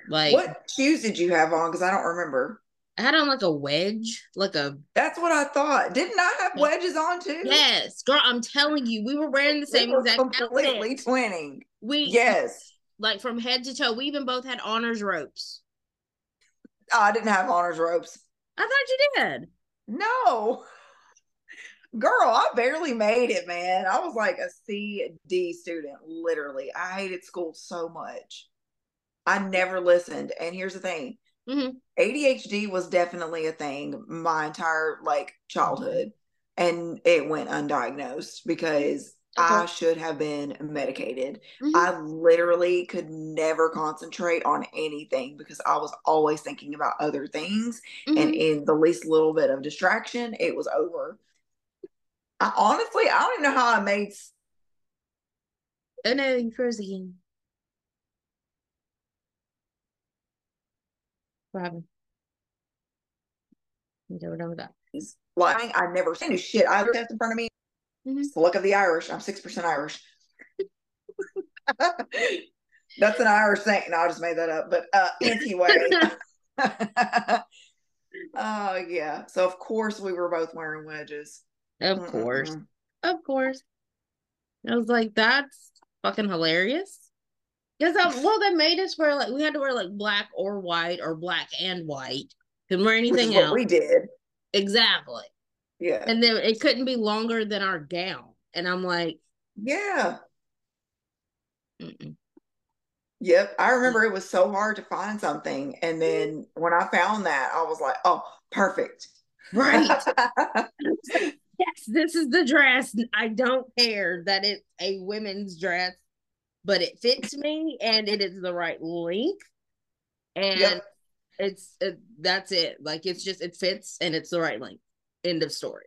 Like, what shoes did you have on? Because I don't remember. I had on like a wedge, like a That's what I thought. Didn't I have wedges on too? yes, girl. I'm telling you, we were wearing the We same were exact completely outfit. twinning. We Yes. like from head to toe. We even both had honors ropes. I didn't have honors ropes. I thought you did. No. [laughs] Girl, I barely made it, man. I was like a C D student, literally. I hated school so much. I never listened. And here's the thing Mhm. ADHD was definitely a thing my entire like childhood, and it went undiagnosed because I should have been medicated. Mhm. I literally could never concentrate on anything because I was always thinking about other things. And Mhm. in the least little bit of distraction, it was over. I honestly, I don't even know how I made. Oh no, you froze again. What happened? We're done with that. Like I never seen a shit. I test in front of me. Mhm. It's the luck of the Irish. I'm six percent Irish. [laughs] That's an Irish thing. No, I just made that up. But uh, [laughs] anyway. [laughs] Oh yeah. So of course we were both wearing wedges. Of course. Of course. I was like, that's fucking hilarious. Because well, they made us wear like we had to wear like black or white or black and white. Couldn't wear anything what else. we did. Exactly. Yeah. And then it couldn't be longer than our gown. And I'm like, Yeah. mm-mm. Yep. I remember mm. it was so hard to find something. And then when I found that, I was like, oh, perfect. right. [laughs] yes, this is the dress. I don't care that it's a women's dress, but it fits me and it is the right length. And Yep. it's it, that's it. Like it's just it fits and it's the right length. End of story.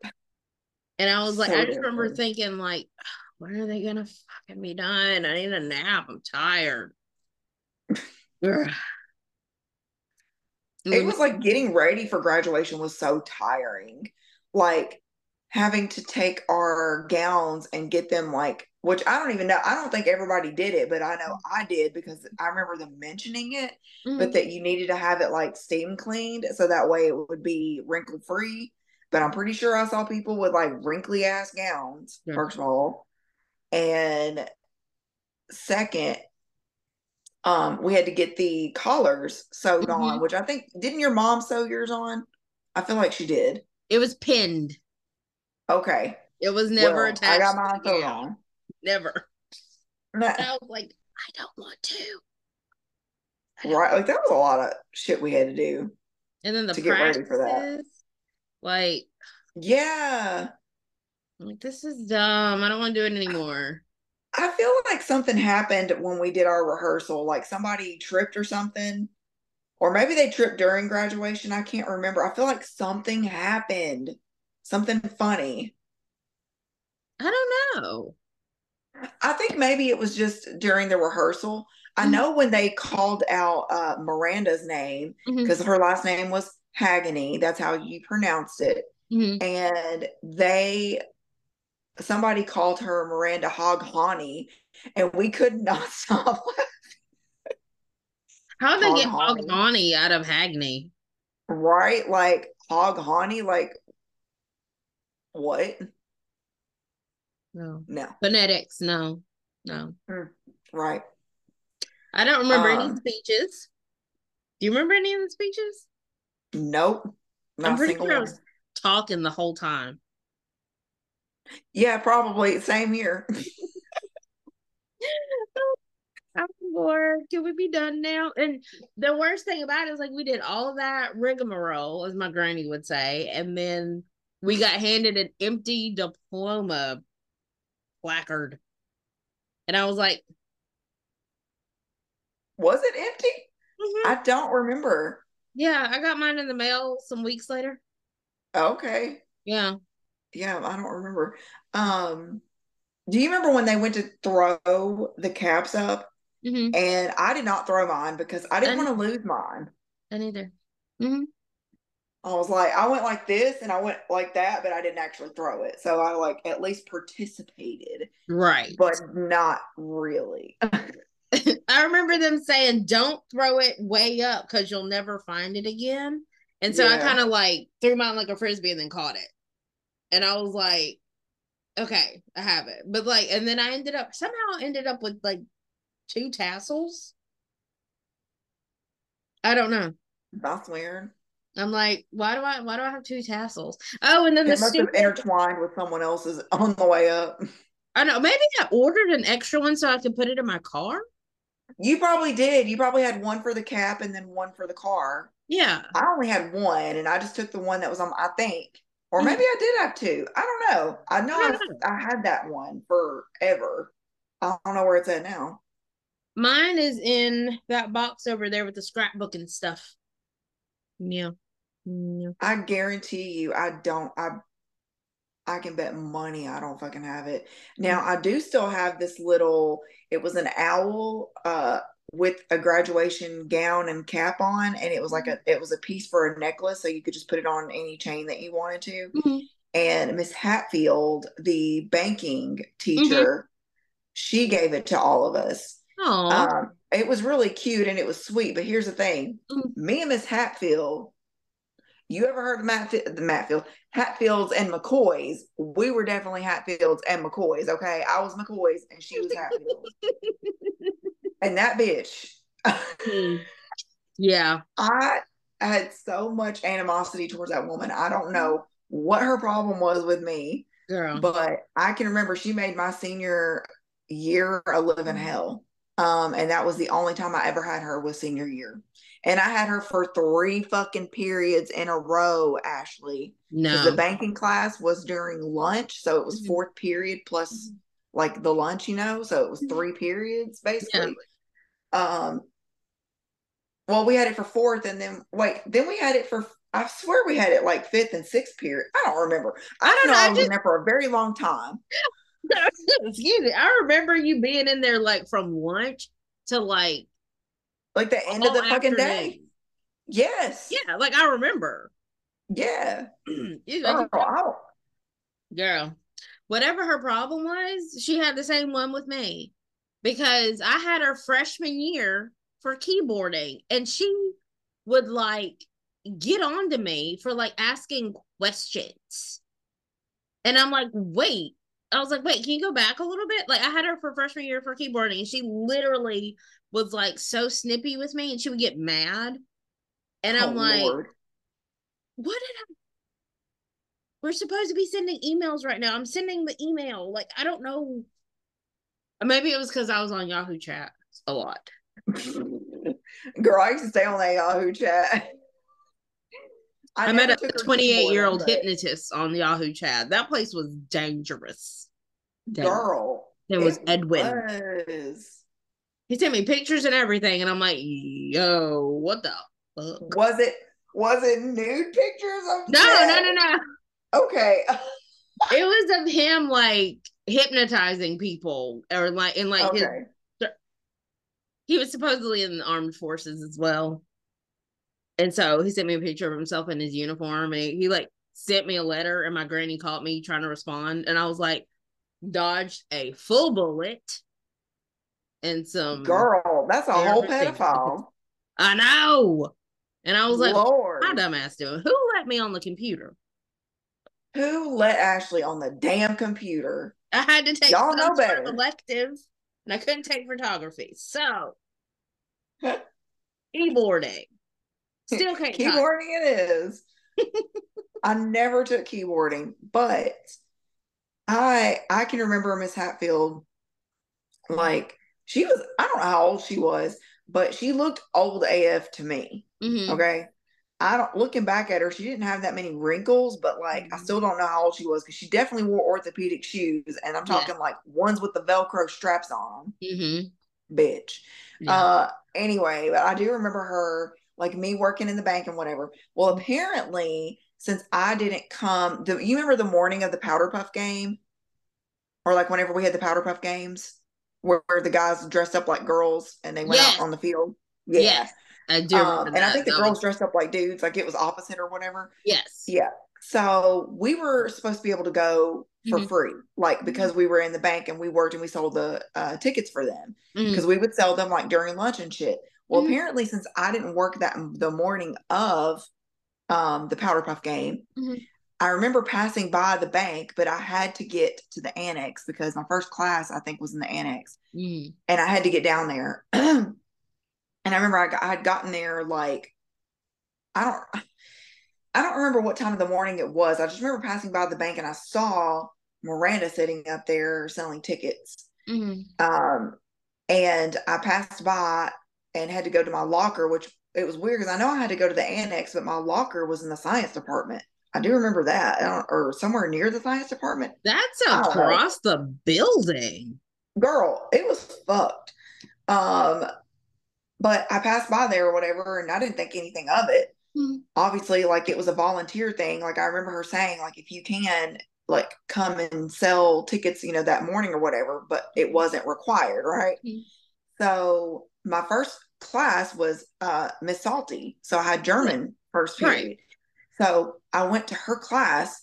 And I was like, So I just remember thinking, like, [sighs] when are they gonna fucking be done? I need a nap. I'm tired. [laughs] It was like getting ready for graduation was so tiring. Like having to take our gowns and get them like which I don't even know. I don't think everybody did it, but I know I did because I remember them mentioning it, Mhm. but that you needed to have it like steam cleaned so that way it would be wrinkle free. But I'm pretty sure I saw people with like wrinkly ass gowns, Yeah. first of all. And second, um, we had to get the collars sewed on, Mhm. which I think didn't your mom sew yours on? I feel like she did. it was pinned. Okay. It was never Well, attached. I got mine sewed on. Never. I was like, I don't want to. Don't- Right. Like that was a lot of shit we had to do. And then the to get ready for that. Like, Yeah. I'm like this is dumb. I don't want to do it anymore. I feel like something happened when we did our rehearsal. Like somebody tripped or something. Or maybe they tripped during graduation. I can't remember. I feel like something happened. Something funny. I don't know. I think maybe it was just during the rehearsal. I Mhm. know when they called out uh, Miranda's name because her last name was Hagany. That's how you pronounce it. mhm. And they, somebody called her Miranda Hoghani, and we could not [laughs] stop. How did they get Hoghani. Hoghani out of Hagney? right? Like Hoghani, like what? No. No, Phonetics, no. No. right. I don't remember any Um, speeches. Do you remember any of the speeches? Nope. Not I'm pretty sure I was talking the whole time. Yeah, probably. Same here. [laughs] [laughs] I'm bored. Can we be done now? And the worst thing about it is like we did all of that rigmarole, as my granny would say, and then we got handed an empty diploma placard. And I was like, Was it empty? "Mhm." I don't remember. Yeah, I got mine in the mail some weeks later. Okay. Yeah. Yeah, I don't remember. Um, do you remember when they went to throw the caps up? hmm And I did not throw mine because I didn't want to lose mine. I neither. hmm I was like, I went like this and I went like that, but I didn't actually throw it. So I like at least participated, Right. but not really. [laughs] [laughs] I remember them saying, "Don't throw it way up because you'll never find it again." And so I kind of like threw mine like a frisbee and then caught it. And I was like, "Okay, I have it." But like, and then I ended up somehow ended up with like two tassels. I don't know. That's weird. I'm like, why do I why do I have two tassels? Oh, and then It the must have intertwined with someone else's on the way up. I know maybe I ordered an extra one so I could put it in my car. You probably did. You probably had one for the cap and then one for the car. Yeah. I only had one, and I just took the one that was on. I think, or Mhm. maybe I did have two. I don't know. I know I I. [laughs] I had that one forever. I don't know where it's at now. Mine is in that box over there with the scrapbook and stuff. Yeah. Yeah. I guarantee you, I don't. I I can bet money I don't fucking have it. Now I do still have this little. It was an owl, uh, with a graduation gown and cap on, and it was like a. It was a piece for a necklace, so you could just put it on any chain that you wanted to. Mhm. And Miss Hatfield, the banking teacher, she gave it to all of us. Um, it was really cute and it was sweet. But here's the thing: Mm. me and Miss Hatfield. You ever heard of Matt, the Matfield, Hatfields and McCoys? We were definitely Hatfields and McCoys. Okay, I was McCoys and she was Hatfield, [laughs] and that bitch. Mm. [laughs] yeah. I had so much animosity towards that woman. I don't know what her problem was with me. Girl. but I can remember she made my senior year a living hell. Um, and that was the only time I ever had her was senior year. And I had her for three fucking periods in a row, Ashley. No. the banking class was during lunch. So it was Mhm. fourth period plus like the lunch, you know. So it was Mhm. three periods basically. Um well, we had it for fourth and then wait, then we had it for I swear we had it like fifth and sixth period. I don't remember. I, don't know know, I I was just- in there for a very long time. [laughs] Excuse me. I remember you being in there like from lunch to like Like the end of the fucking day. Yes. Yeah, like I remember. Yeah. [clears throat] I don't- oh, girl, whatever her problem was, she had the same one with me because I had her freshman year for keyboarding and she would like get on to me for like asking questions. And I'm like, wait. I was like, wait, can you go back a little bit? Like, I had her for freshman year for keyboarding, and she literally was like so snippy with me, and she would get mad. And oh, I'm oh, like, Lord. what did I? We're supposed to be sending emails right now. I'm sending the email. Like, I don't know. Maybe it was because I was on Yahoo chat a lot. [laughs] Girl, I used to stay on that Yahoo chat. I, met a 28 year old hypnotist on Yahoo chat. That place was dangerous. Dangerous. Girl. There was it Edwin. Was. He sent me pictures and everything, and I'm like, yo, what the fuck? Was it was it nude pictures of No, Ted? no, no, no. Okay. It was of him like hypnotizing people, or like, and like his, he was supposedly in the armed forces as well. And so he sent me a picture of himself in his uniform, and he, he like sent me a letter, and my granny called me trying to respond, and I was like, dodged a full bullet and some Girl, that's a whole pedophile. I know. And I was like, Lord. my dumbass doing? Who let me on the computer? Who let Ashley on the damn computer? I had to take Y'all know better. elective, and I couldn't take photography. So [laughs] keyboarding. Still can't keyboarding it is. [laughs] I never took keyboarding, but I I can remember Miss Hatfield like she was I don't know how old she was, but she looked old AF to me. Mhm. Okay. I don't looking back at her, she didn't have that many wrinkles, but like I Mhm. still don't know how old she was because she definitely wore orthopedic shoes, and I'm Yeah. talking like ones with the Velcro straps on Mhm. bitch. Yeah. Uh anyway, but I do remember her like me working in the bank and whatever. Well, apparently, since I didn't come, the you remember the morning of the powder puff game? Or like whenever we had the powder puff games where, where the guys dressed up like girls and they went Yes. out on the field. Yeah. Yes. I do. Um, and I think the girls dressed up like dudes, like it was opposite or whatever. yes. Yeah. So we were supposed to be able to go for Mhm. free, like because we were in the bank and we worked and we sold the uh, tickets for them Mhm. because we would sell them like during lunch and shit. Well, Mhm. apparently, since I didn't work that the morning of um, the Powder Puff game, Mhm. I remember passing by the bank, but I had to get to the annex because my first class I think was in the annex, Mhm. and I had to get down there. [clears throat] and I remember I, got, I had gotten there like I don't. I don't remember what time of the morning it was. I just remember passing by the bank and I saw Miranda sitting up there selling tickets. Mm-hmm. Um, and I passed by and had to go to my locker, which it was weird because I know I had to go to the annex, but my locker was in the science department. I do remember that, or somewhere near the science department. That's across the building. Girl, it was fucked. Um, but I passed by there or whatever, and I didn't think anything of it. Mm-hmm. Obviously, like it was a volunteer thing. Like I remember her saying, like if you can, like come and sell tickets, you know, that morning or whatever, but it wasn't required, right? Mm-hmm. So my first class was uh Miss Salty. So I had German first period. Right. So I went to her class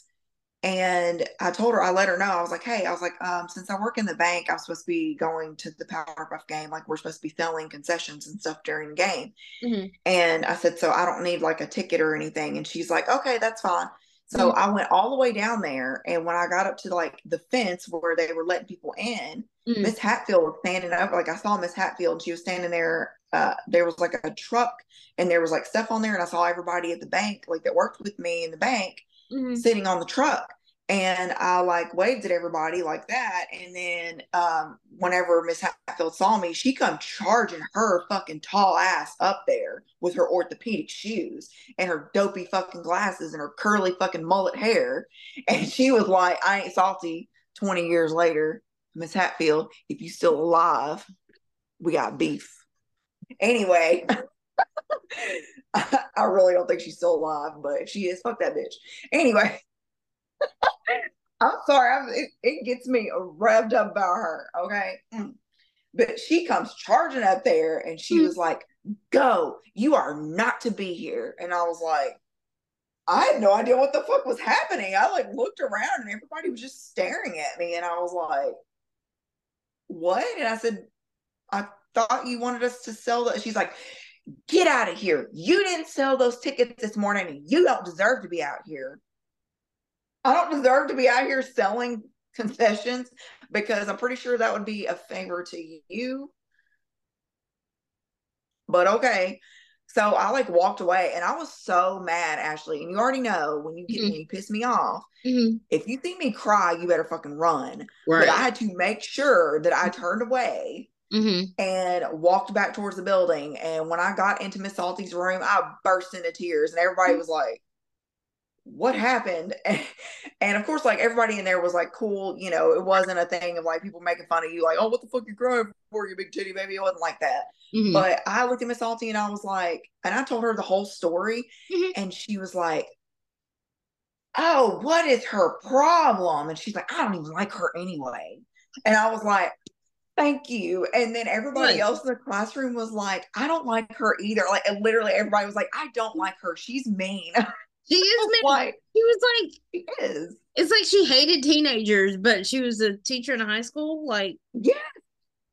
and I told her, I let her know, I was like, hey, I was like, um, since I work in the bank, I'm supposed to be going to the Powder Puff game. Like, we're supposed to be selling concessions and stuff during the game. Mm-hmm. And I said, so I don't need like a ticket or anything. And she's like, okay, that's fine. So mm-hmm. I went all the way down there, and when I got up to like the fence where they were letting people in, mm-hmm. Miss mm-hmm. Hatfield was standing up. Like I saw Miss Hatfield, and she was standing there. Uh, there was like a truck, and there was like stuff on there, and I saw everybody at the bank, like that worked with me in the bank, mm-hmm. sitting on the truck and I like waved at everybody like that. And then um, whenever Miss Hatfield saw me, she come charging her fucking tall ass up there with her orthopedic shoes and her dopey fucking glasses and her curly fucking mullet hair. And she was like, I ain't salty 20 years later. Miss Hatfield, if you still alive, we got beef. Anyway, [laughs] I really don't think she's still alive, but if she is, fuck that bitch. Anyway. [laughs] I'm sorry, I'm, it, it, gets me revved up about her. Okay. Mm. But she comes charging up there and she mm. was like, Go, you are not to be here. And I was like, I had no idea what the fuck was happening. I like looked around and everybody was just staring at me. And I was like, What? And I said, I thought you wanted us to sell that. She's like, Get out of here. You didn't sell those tickets this morning and you don't deserve to be out here. I don't deserve to be out here selling concessions because I'm pretty sure that would be a favor to you. But okay. So I like walked away and I was so mad, Ashley. And you already know when you get mm-hmm. when you piss me off, mm-hmm. if you see me cry, you better fucking run. Right. But I had to make sure that I turned away mm-hmm. and walked back towards the building. And when I got into Miss Salty's room, I burst into tears and everybody was like, what happened? [laughs] And of course like everybody in there was like cool you know it wasn't a thing of like people making fun of you like oh what the fuck you crying for you big titty baby? It wasn't like that. Mm-hmm. but i looked at miss salty and i was like and i told her the whole story mm-hmm. and she was like oh what is her problem? And she's like i don't even like her anyway. And i was like thank you. And then everybody else in the classroom was like i don't like her either. Like literally everybody was like i don't like her. She's mean [laughs] She is Why? She was like, she is. It's like she hated teenagers, but she was a teacher in a high school. Like, yeah,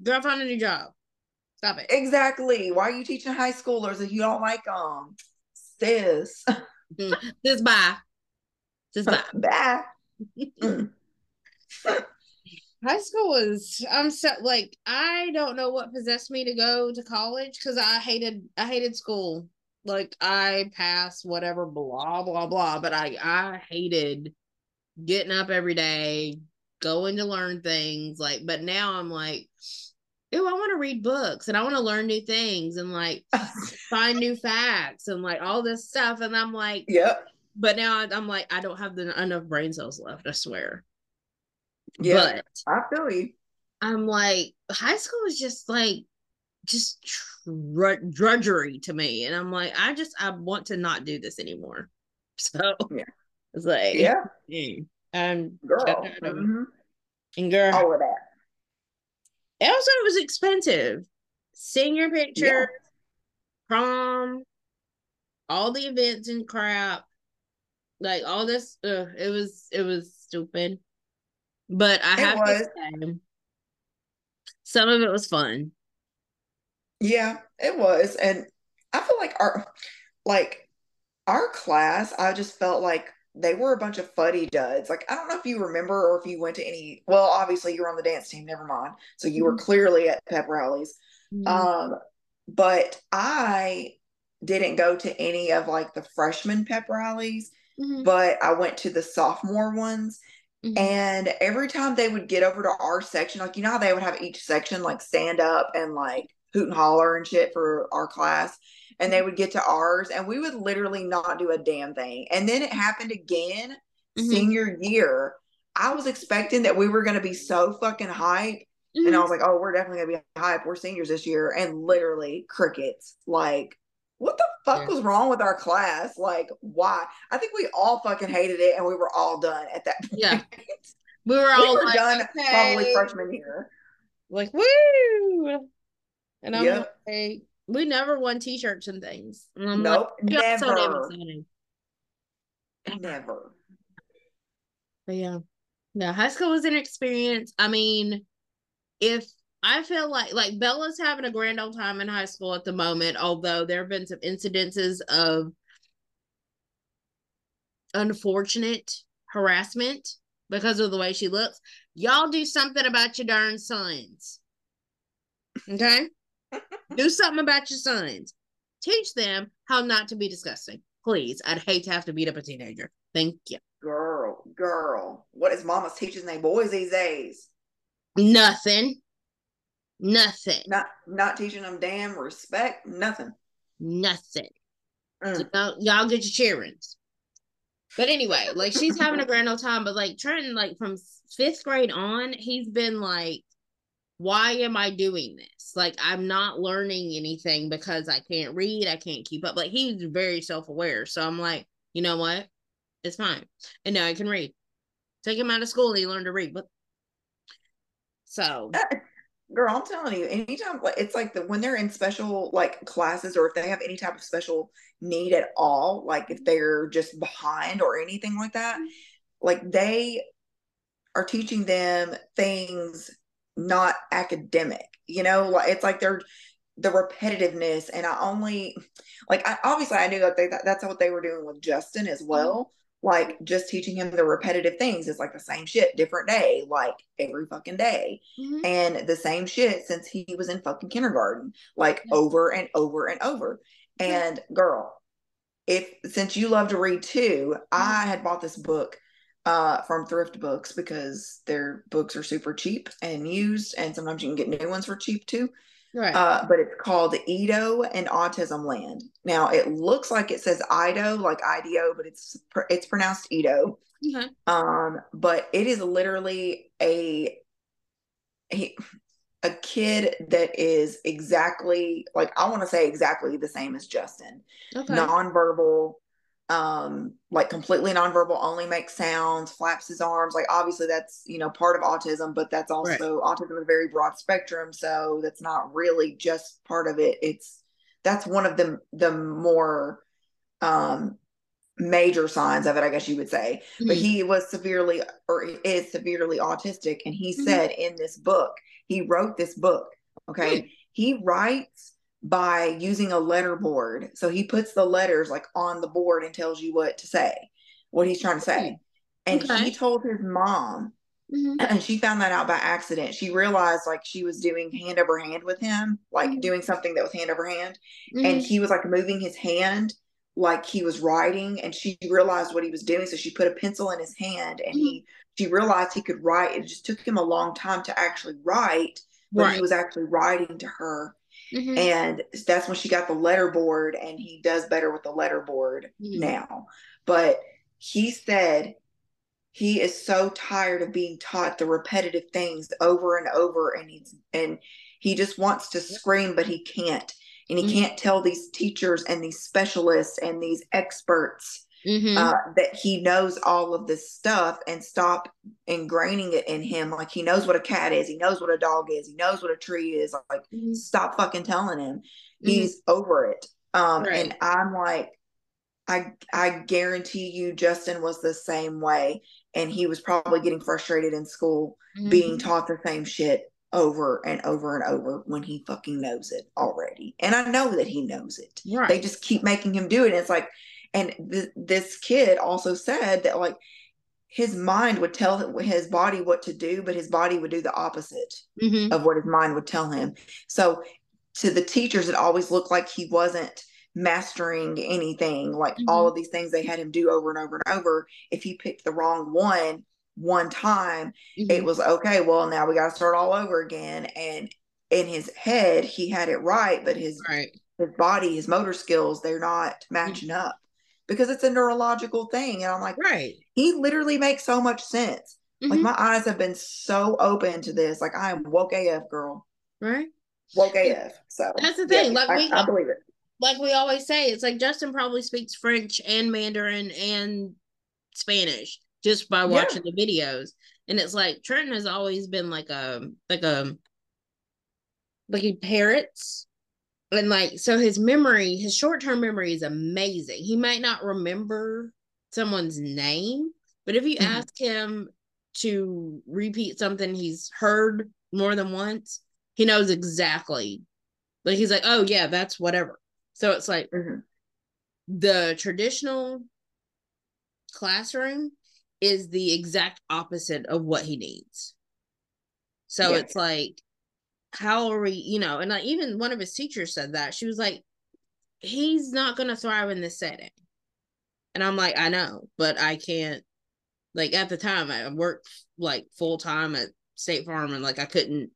girl find a new job. Stop it. Exactly. Why are you teaching high schoolers if you don't like them, sis? Mm-hmm. Sis, bye. Sis, bye. [laughs] bye. [clears throat] high school was i'm so like i don't know what possessed me to go to college because i hated i hated school like I passed whatever blah blah blah, but I I hated getting up every day, going to learn things. Like, but now I'm like, oh, I want to read books and I want to learn new things and like [laughs] find new facts and like all this stuff. And I'm like, yep. But now I'm like, I don't have the, enough brain cells left. I swear. Yeah, but I feel you. I'm like, high school is just like just drudgery to me and i'm like i just i want to not do this anymore. [laughs] So yeah. it's like yeah. and girl. mm-hmm. and girl. All of that. Also it was expensive. Senior picture yeah. prom all the events and crap. Like all this uh, it was it was stupid. But i it have was. to say some of it was fun yeah, it was. And I feel like our like our class, I just felt like they were a bunch of fuddy duds. Like I don't know if you remember or if you went to any well, obviously you were on the dance team, never mind. So you mm-hmm. were clearly at pep rallies. Mm-hmm. Um, but I didn't go to any of like the freshman pep rallies, Mhm. but I went to the sophomore ones. Mhm. And every time they would get over to our section, like you know how they would have each section like stand up and like hoot and holler and shit for our class. And they would get to ours and we would literally not do a damn thing. And then it happened again Mhm. senior year. I was expecting that we were gonna be so fucking hype. And I Mhm. was like, oh, we're definitely gonna be hype. We're seniors this year. And literally crickets. Like, what the fuck Yeah. was wrong with our class? Like, why? I think we all fucking hated it and we were all done at that point. Yeah. [laughs] we were we all were like, done probably freshman year. like woo. And I'm Yep. like, we never won t-shirts and things. And I'm Nope, like, "Yeah, so damn never. Never. But yeah. No, high school was an experience. I mean, if I feel like like Bella's having a grand old time in high school at the moment, although there have been some incidences of unfortunate harassment because of the way she looks. Y'all do something about your darn sons. Okay? Do something about your sons. Teach them how not to be disgusting. Please. I'd hate to have to beat up a teenager. Thank you. Girl, girl. What is mama's teaching they boys these days? Nothing. Nothing. Not not teaching them damn respect, nothing. Nothing. Mm. So y'all, y'all get your cheerings. But anyway, like she's having a grand old time. But like Trenton, like from fifth grade on, he's been like, why am I doing this? Like I'm not learning anything because I can't read, I can't keep up. Like he's very self-aware. So I'm like, you know what? It's fine. And now I can read. Take him out of school and he learned to read. But so uh, Girl, I'm telling you, anytime like it's like the when they're in special like classes or if they have any type of special need at all, like if mm-hmm. they're just behind or anything like that, mm-hmm. like they are teaching them things not academic, you know, like it's like they're the repetitiveness and I only like I obviously I knew that they that, that's what they were doing with Justin as well. Like just teaching him the repetitive things is like the same shit, different day, like every fucking day mhm. and the same shit since he was in fucking kindergarten, like Yeah. over and over and over. Yeah. And girl, if since you love to read too, I had bought this book uh from thrift books because their books are super cheap and used, and sometimes you can get new ones for cheap too. right. Uh, but it's called Edo and Autism Land. Now it looks like it says Ido, like IDO, but it's pr- it's pronounced Edo. okay. Um, but it is literally a he, a kid that is exactly like I want to say exactly the same as Justin. Okay. Nonverbal, um, like completely nonverbal, only makes sounds, flaps his arms. Like obviously that's you know part of autism, but that's also autism is a very broad spectrum, so that's not really just part of it. It's that's one of the the more um major signs of it, I guess you would say but Mhm. he was severely or is severely autistic and he Mhm. said in this book he wrote this book okay he writes by using a letter board. So he puts the letters like on the board and tells you what to say what he's trying to say. And Okay. he told his mom Mhm. [clears throat] and she found that out by accident. She realized like she was doing hand over hand with him like Mhm. doing something that was hand over hand. Mhm. and he was like moving his hand like he was writing and she realized what he was doing. So she put a pencil in his hand and he she realized he could write. It just took him a long time to actually write but he was actually writing to her Mhm. and that's when she got the letter board and he does better with the letter board Mhm. now but he said he is so tired of being taught the repetitive things over and over and he's and he just wants to scream but he can't and he Mhm. can't tell these teachers and these specialists and these experts Mhm. uh, that he knows all of this stuff and stop ingraining it in him. Like he knows what a cat is. He knows what a dog is. He knows what a tree is. Like Mhm. stop fucking telling him. He's over it. Um Right. and i'm like i i guarantee you justin was the same way. And he was probably getting frustrated in school being Mhm. taught the same shit over and over and over when he fucking knows it already. And i know that he knows it. Right. they just keep making him do it. And it's like and th- this kid also said that like his mind would tell his body what to do but his body would do the opposite Mhm. of what his mind would tell him. So to the teachers, it always looked like he wasn't mastering anything like mm-hmm. all of these things they had him do over and over and over if he picked the wrong one one time mm-hmm. it was okay well now we got to start all over again and in his head he had it right but his right. his body his motor skills they're not matching mm-hmm. up because it's a neurological thing and i'm like right he literally makes so much sense like mm-hmm. my eyes have been so open to this like i am woke af girl right woke af so that's the thing yeah, like I, we I believe it like we always say, it's like Justin probably speaks French and Mandarin and Spanish just by watching yeah. the videos. And it's like Trenton has always been like a like a like he parrots. And like so his memory, his short-term memory is amazing. He might not remember someone's name, but if you mm-hmm. ask him to repeat something he's heard more than once, he knows exactly. Like he's like, oh yeah, that's whatever. So it's like mm-hmm. the traditional classroom is the exact opposite of what he needs. So yeah. it's like, how are we, you know, and like even one of his teachers said that. She was like, he's not going to thrive in this setting. And I'm like, I know, but I can't. Like at the time, I worked like full time at State Farm, and like I couldn't,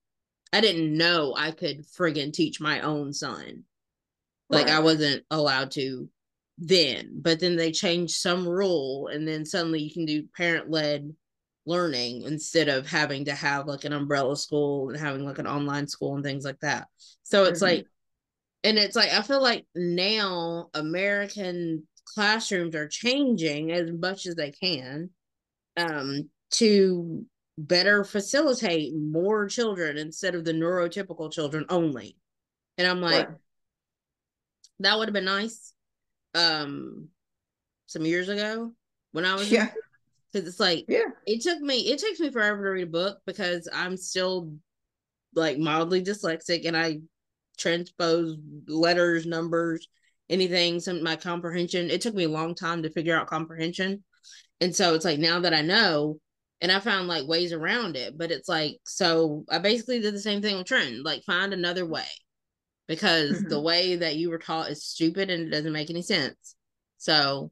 I didn't know I could friggin' teach my own son. Like right. I wasn't allowed to then, but then they changed some rule and then suddenly you can do parent led learning instead of having to have like an umbrella school and having like an online school and things like that. So it's mm-hmm. like and it's like I feel like now American classrooms are changing as much as they can um to better facilitate more children instead of the neurotypical children only. And I'm like, right that would have been nice um some years ago when I was yeah because it's like yeah it took me it takes me forever to read a book because I'm still like mildly dyslexic and I transpose letters numbers anything some my comprehension it took me a long time to figure out comprehension and so it's like now that I know and I found like ways around it but it's like so I basically did the same thing with Trent like find another way because mm-hmm. the way that you were taught is stupid and it doesn't make any sense. So,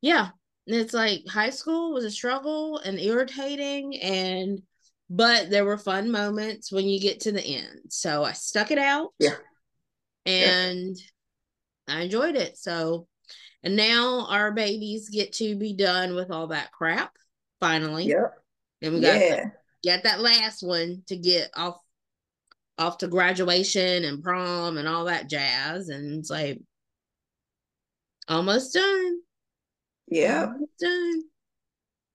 yeah, it's like high school was a struggle and irritating and but there were fun moments when you get to the end. So I stuck it out. Yeah. And yeah. I enjoyed it. So and now our babies get to be done with all that crap finally. Yep. And we got yeah. got that last one to get off off to graduation and prom and all that jazz. And it's like almost done. Yeah. Done.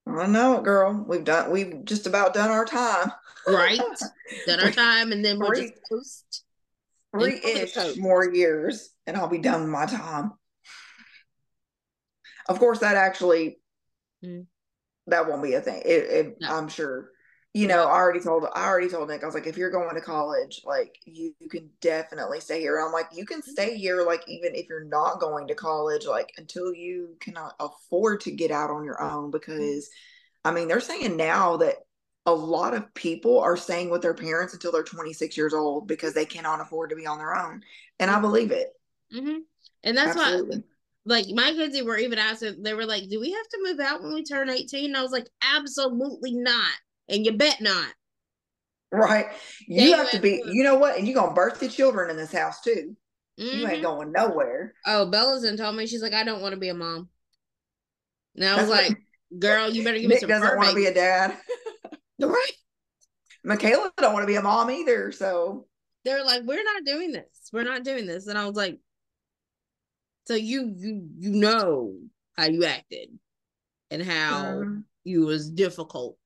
I know girl. We've done we've just about done our time. right. [laughs] done our time and then we'll three, just post three ish more years and I'll be done with my time. Of course that actually mm. that won't be a thing. It, it no. I'm sure you know, I already told I already told Nick, I was like, if you're going to college, like you, you can definitely stay here. I'm like, you can stay here, like even if you're not going to college, like until you cannot afford to get out on your own. Because I mean, they're saying now that a lot of people are staying with their parents until they're 26 years old because they cannot afford to be on their own. And I believe it. Mm-hmm. And that's Absolutely. why like my kids were even asking, they were like, Do we have to move out when we turn 18? And I was like, Absolutely not and you bet not. Right. You they have to be, you know what? And you're going to birth the children in this house too. Mm-hmm. You ain't mm-hmm. going nowhere. Oh, Bella's and told me, she's like, I don't want to be a mom. And I was That's like, what, girl, you better give Nick me some doesn't want to be a dad. [laughs] right. Michaela don't want to be a mom either. So they're like, we're not doing this. We're not doing this. And I was like, so you you you know how you acted and how um, you was difficult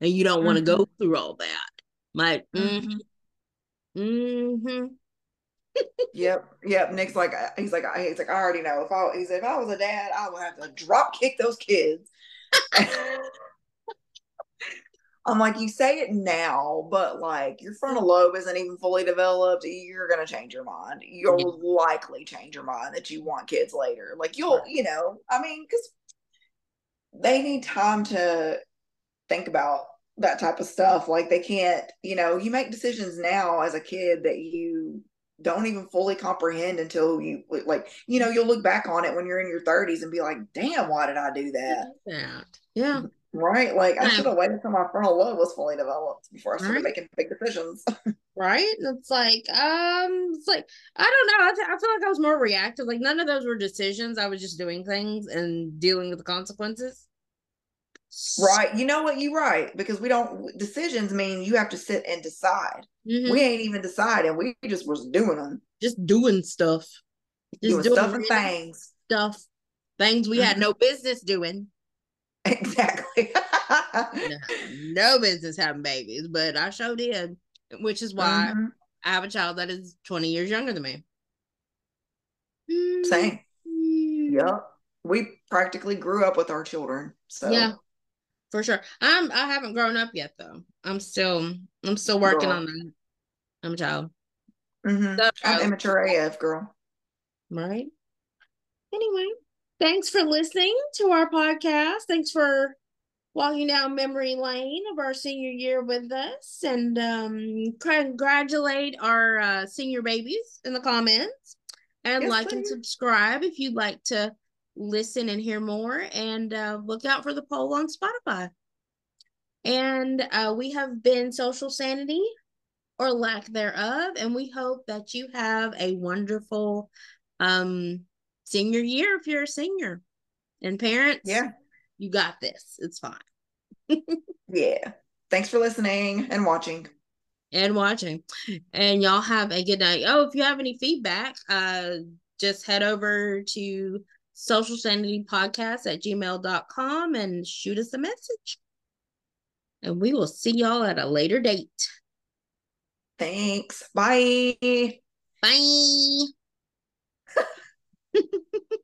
and you don't mm-hmm. want to go through all that. Like, mm-hmm. Mm-hmm. yep, yep. Nick's like, uh, he's like, he's like, I already know. If I, he said, if I was a dad, I would have to drop kick those kids. [laughs] I'm like, you say it now, but like your frontal lobe isn't even fully developed. You're gonna change your mind. You'll yeah. likely change your mind that you want kids later. Like you'll, you know, I mean, because they need time to think about that type of stuff. Like they can't, you know, you make decisions now as a kid that you don't even fully comprehend until you like you know you'll look back on it when you're in your 30s and be like damn why did i do that? That. Yeah. Right? Like i should have waited until my frontal lobe was fully developed before i started right. making big decisions. [laughs] Right? It's like um it's like i don't know. I, th- I feel like i was more reactive. Like none of those were decisions. I was just doing things and dealing with the consequences Right. You know what? You're right. Because we don't, decisions mean you have to sit and decide. Mm-hmm. We ain't even deciding. We just was doing them. Just doing stuff. Just doing, doing stuff and things. Stuff. Things we mm-hmm. had no business doing. Exactly. no, no, business having babies, but I sure did. Which is why mm-hmm. I have a child that is 20 years younger than me. Same. Mm-hmm. Yep. We practically grew up with our children. So yeah for sure. I'm I haven't grown up yet though. I'm still I'm still working girl. on that. I'm a child. Mm-hmm. I'm immature AF girl. Right. Anyway, thanks for listening to our podcast. Thanks for walking down memory lane of our senior year with us and um congratulate our uh, senior babies in the comments and yes, like please. and subscribe if you'd like to listen and hear more and uh, look out for the poll on Spotify. And uh, we have been Social Sanity or lack thereof. And we hope that you have a wonderful um, senior year if you're a senior. And parents, yeah, you got this. It's fine. [laughs] yeah. Thanks for listening and watching. And watching. And y'all have a good night. Oh, if you have any feedback, uh, just head over to social sanity podcast at gmail.com and shoot us a message. And we will see y'all at a later date. Thanks. Bye. Bye. [laughs]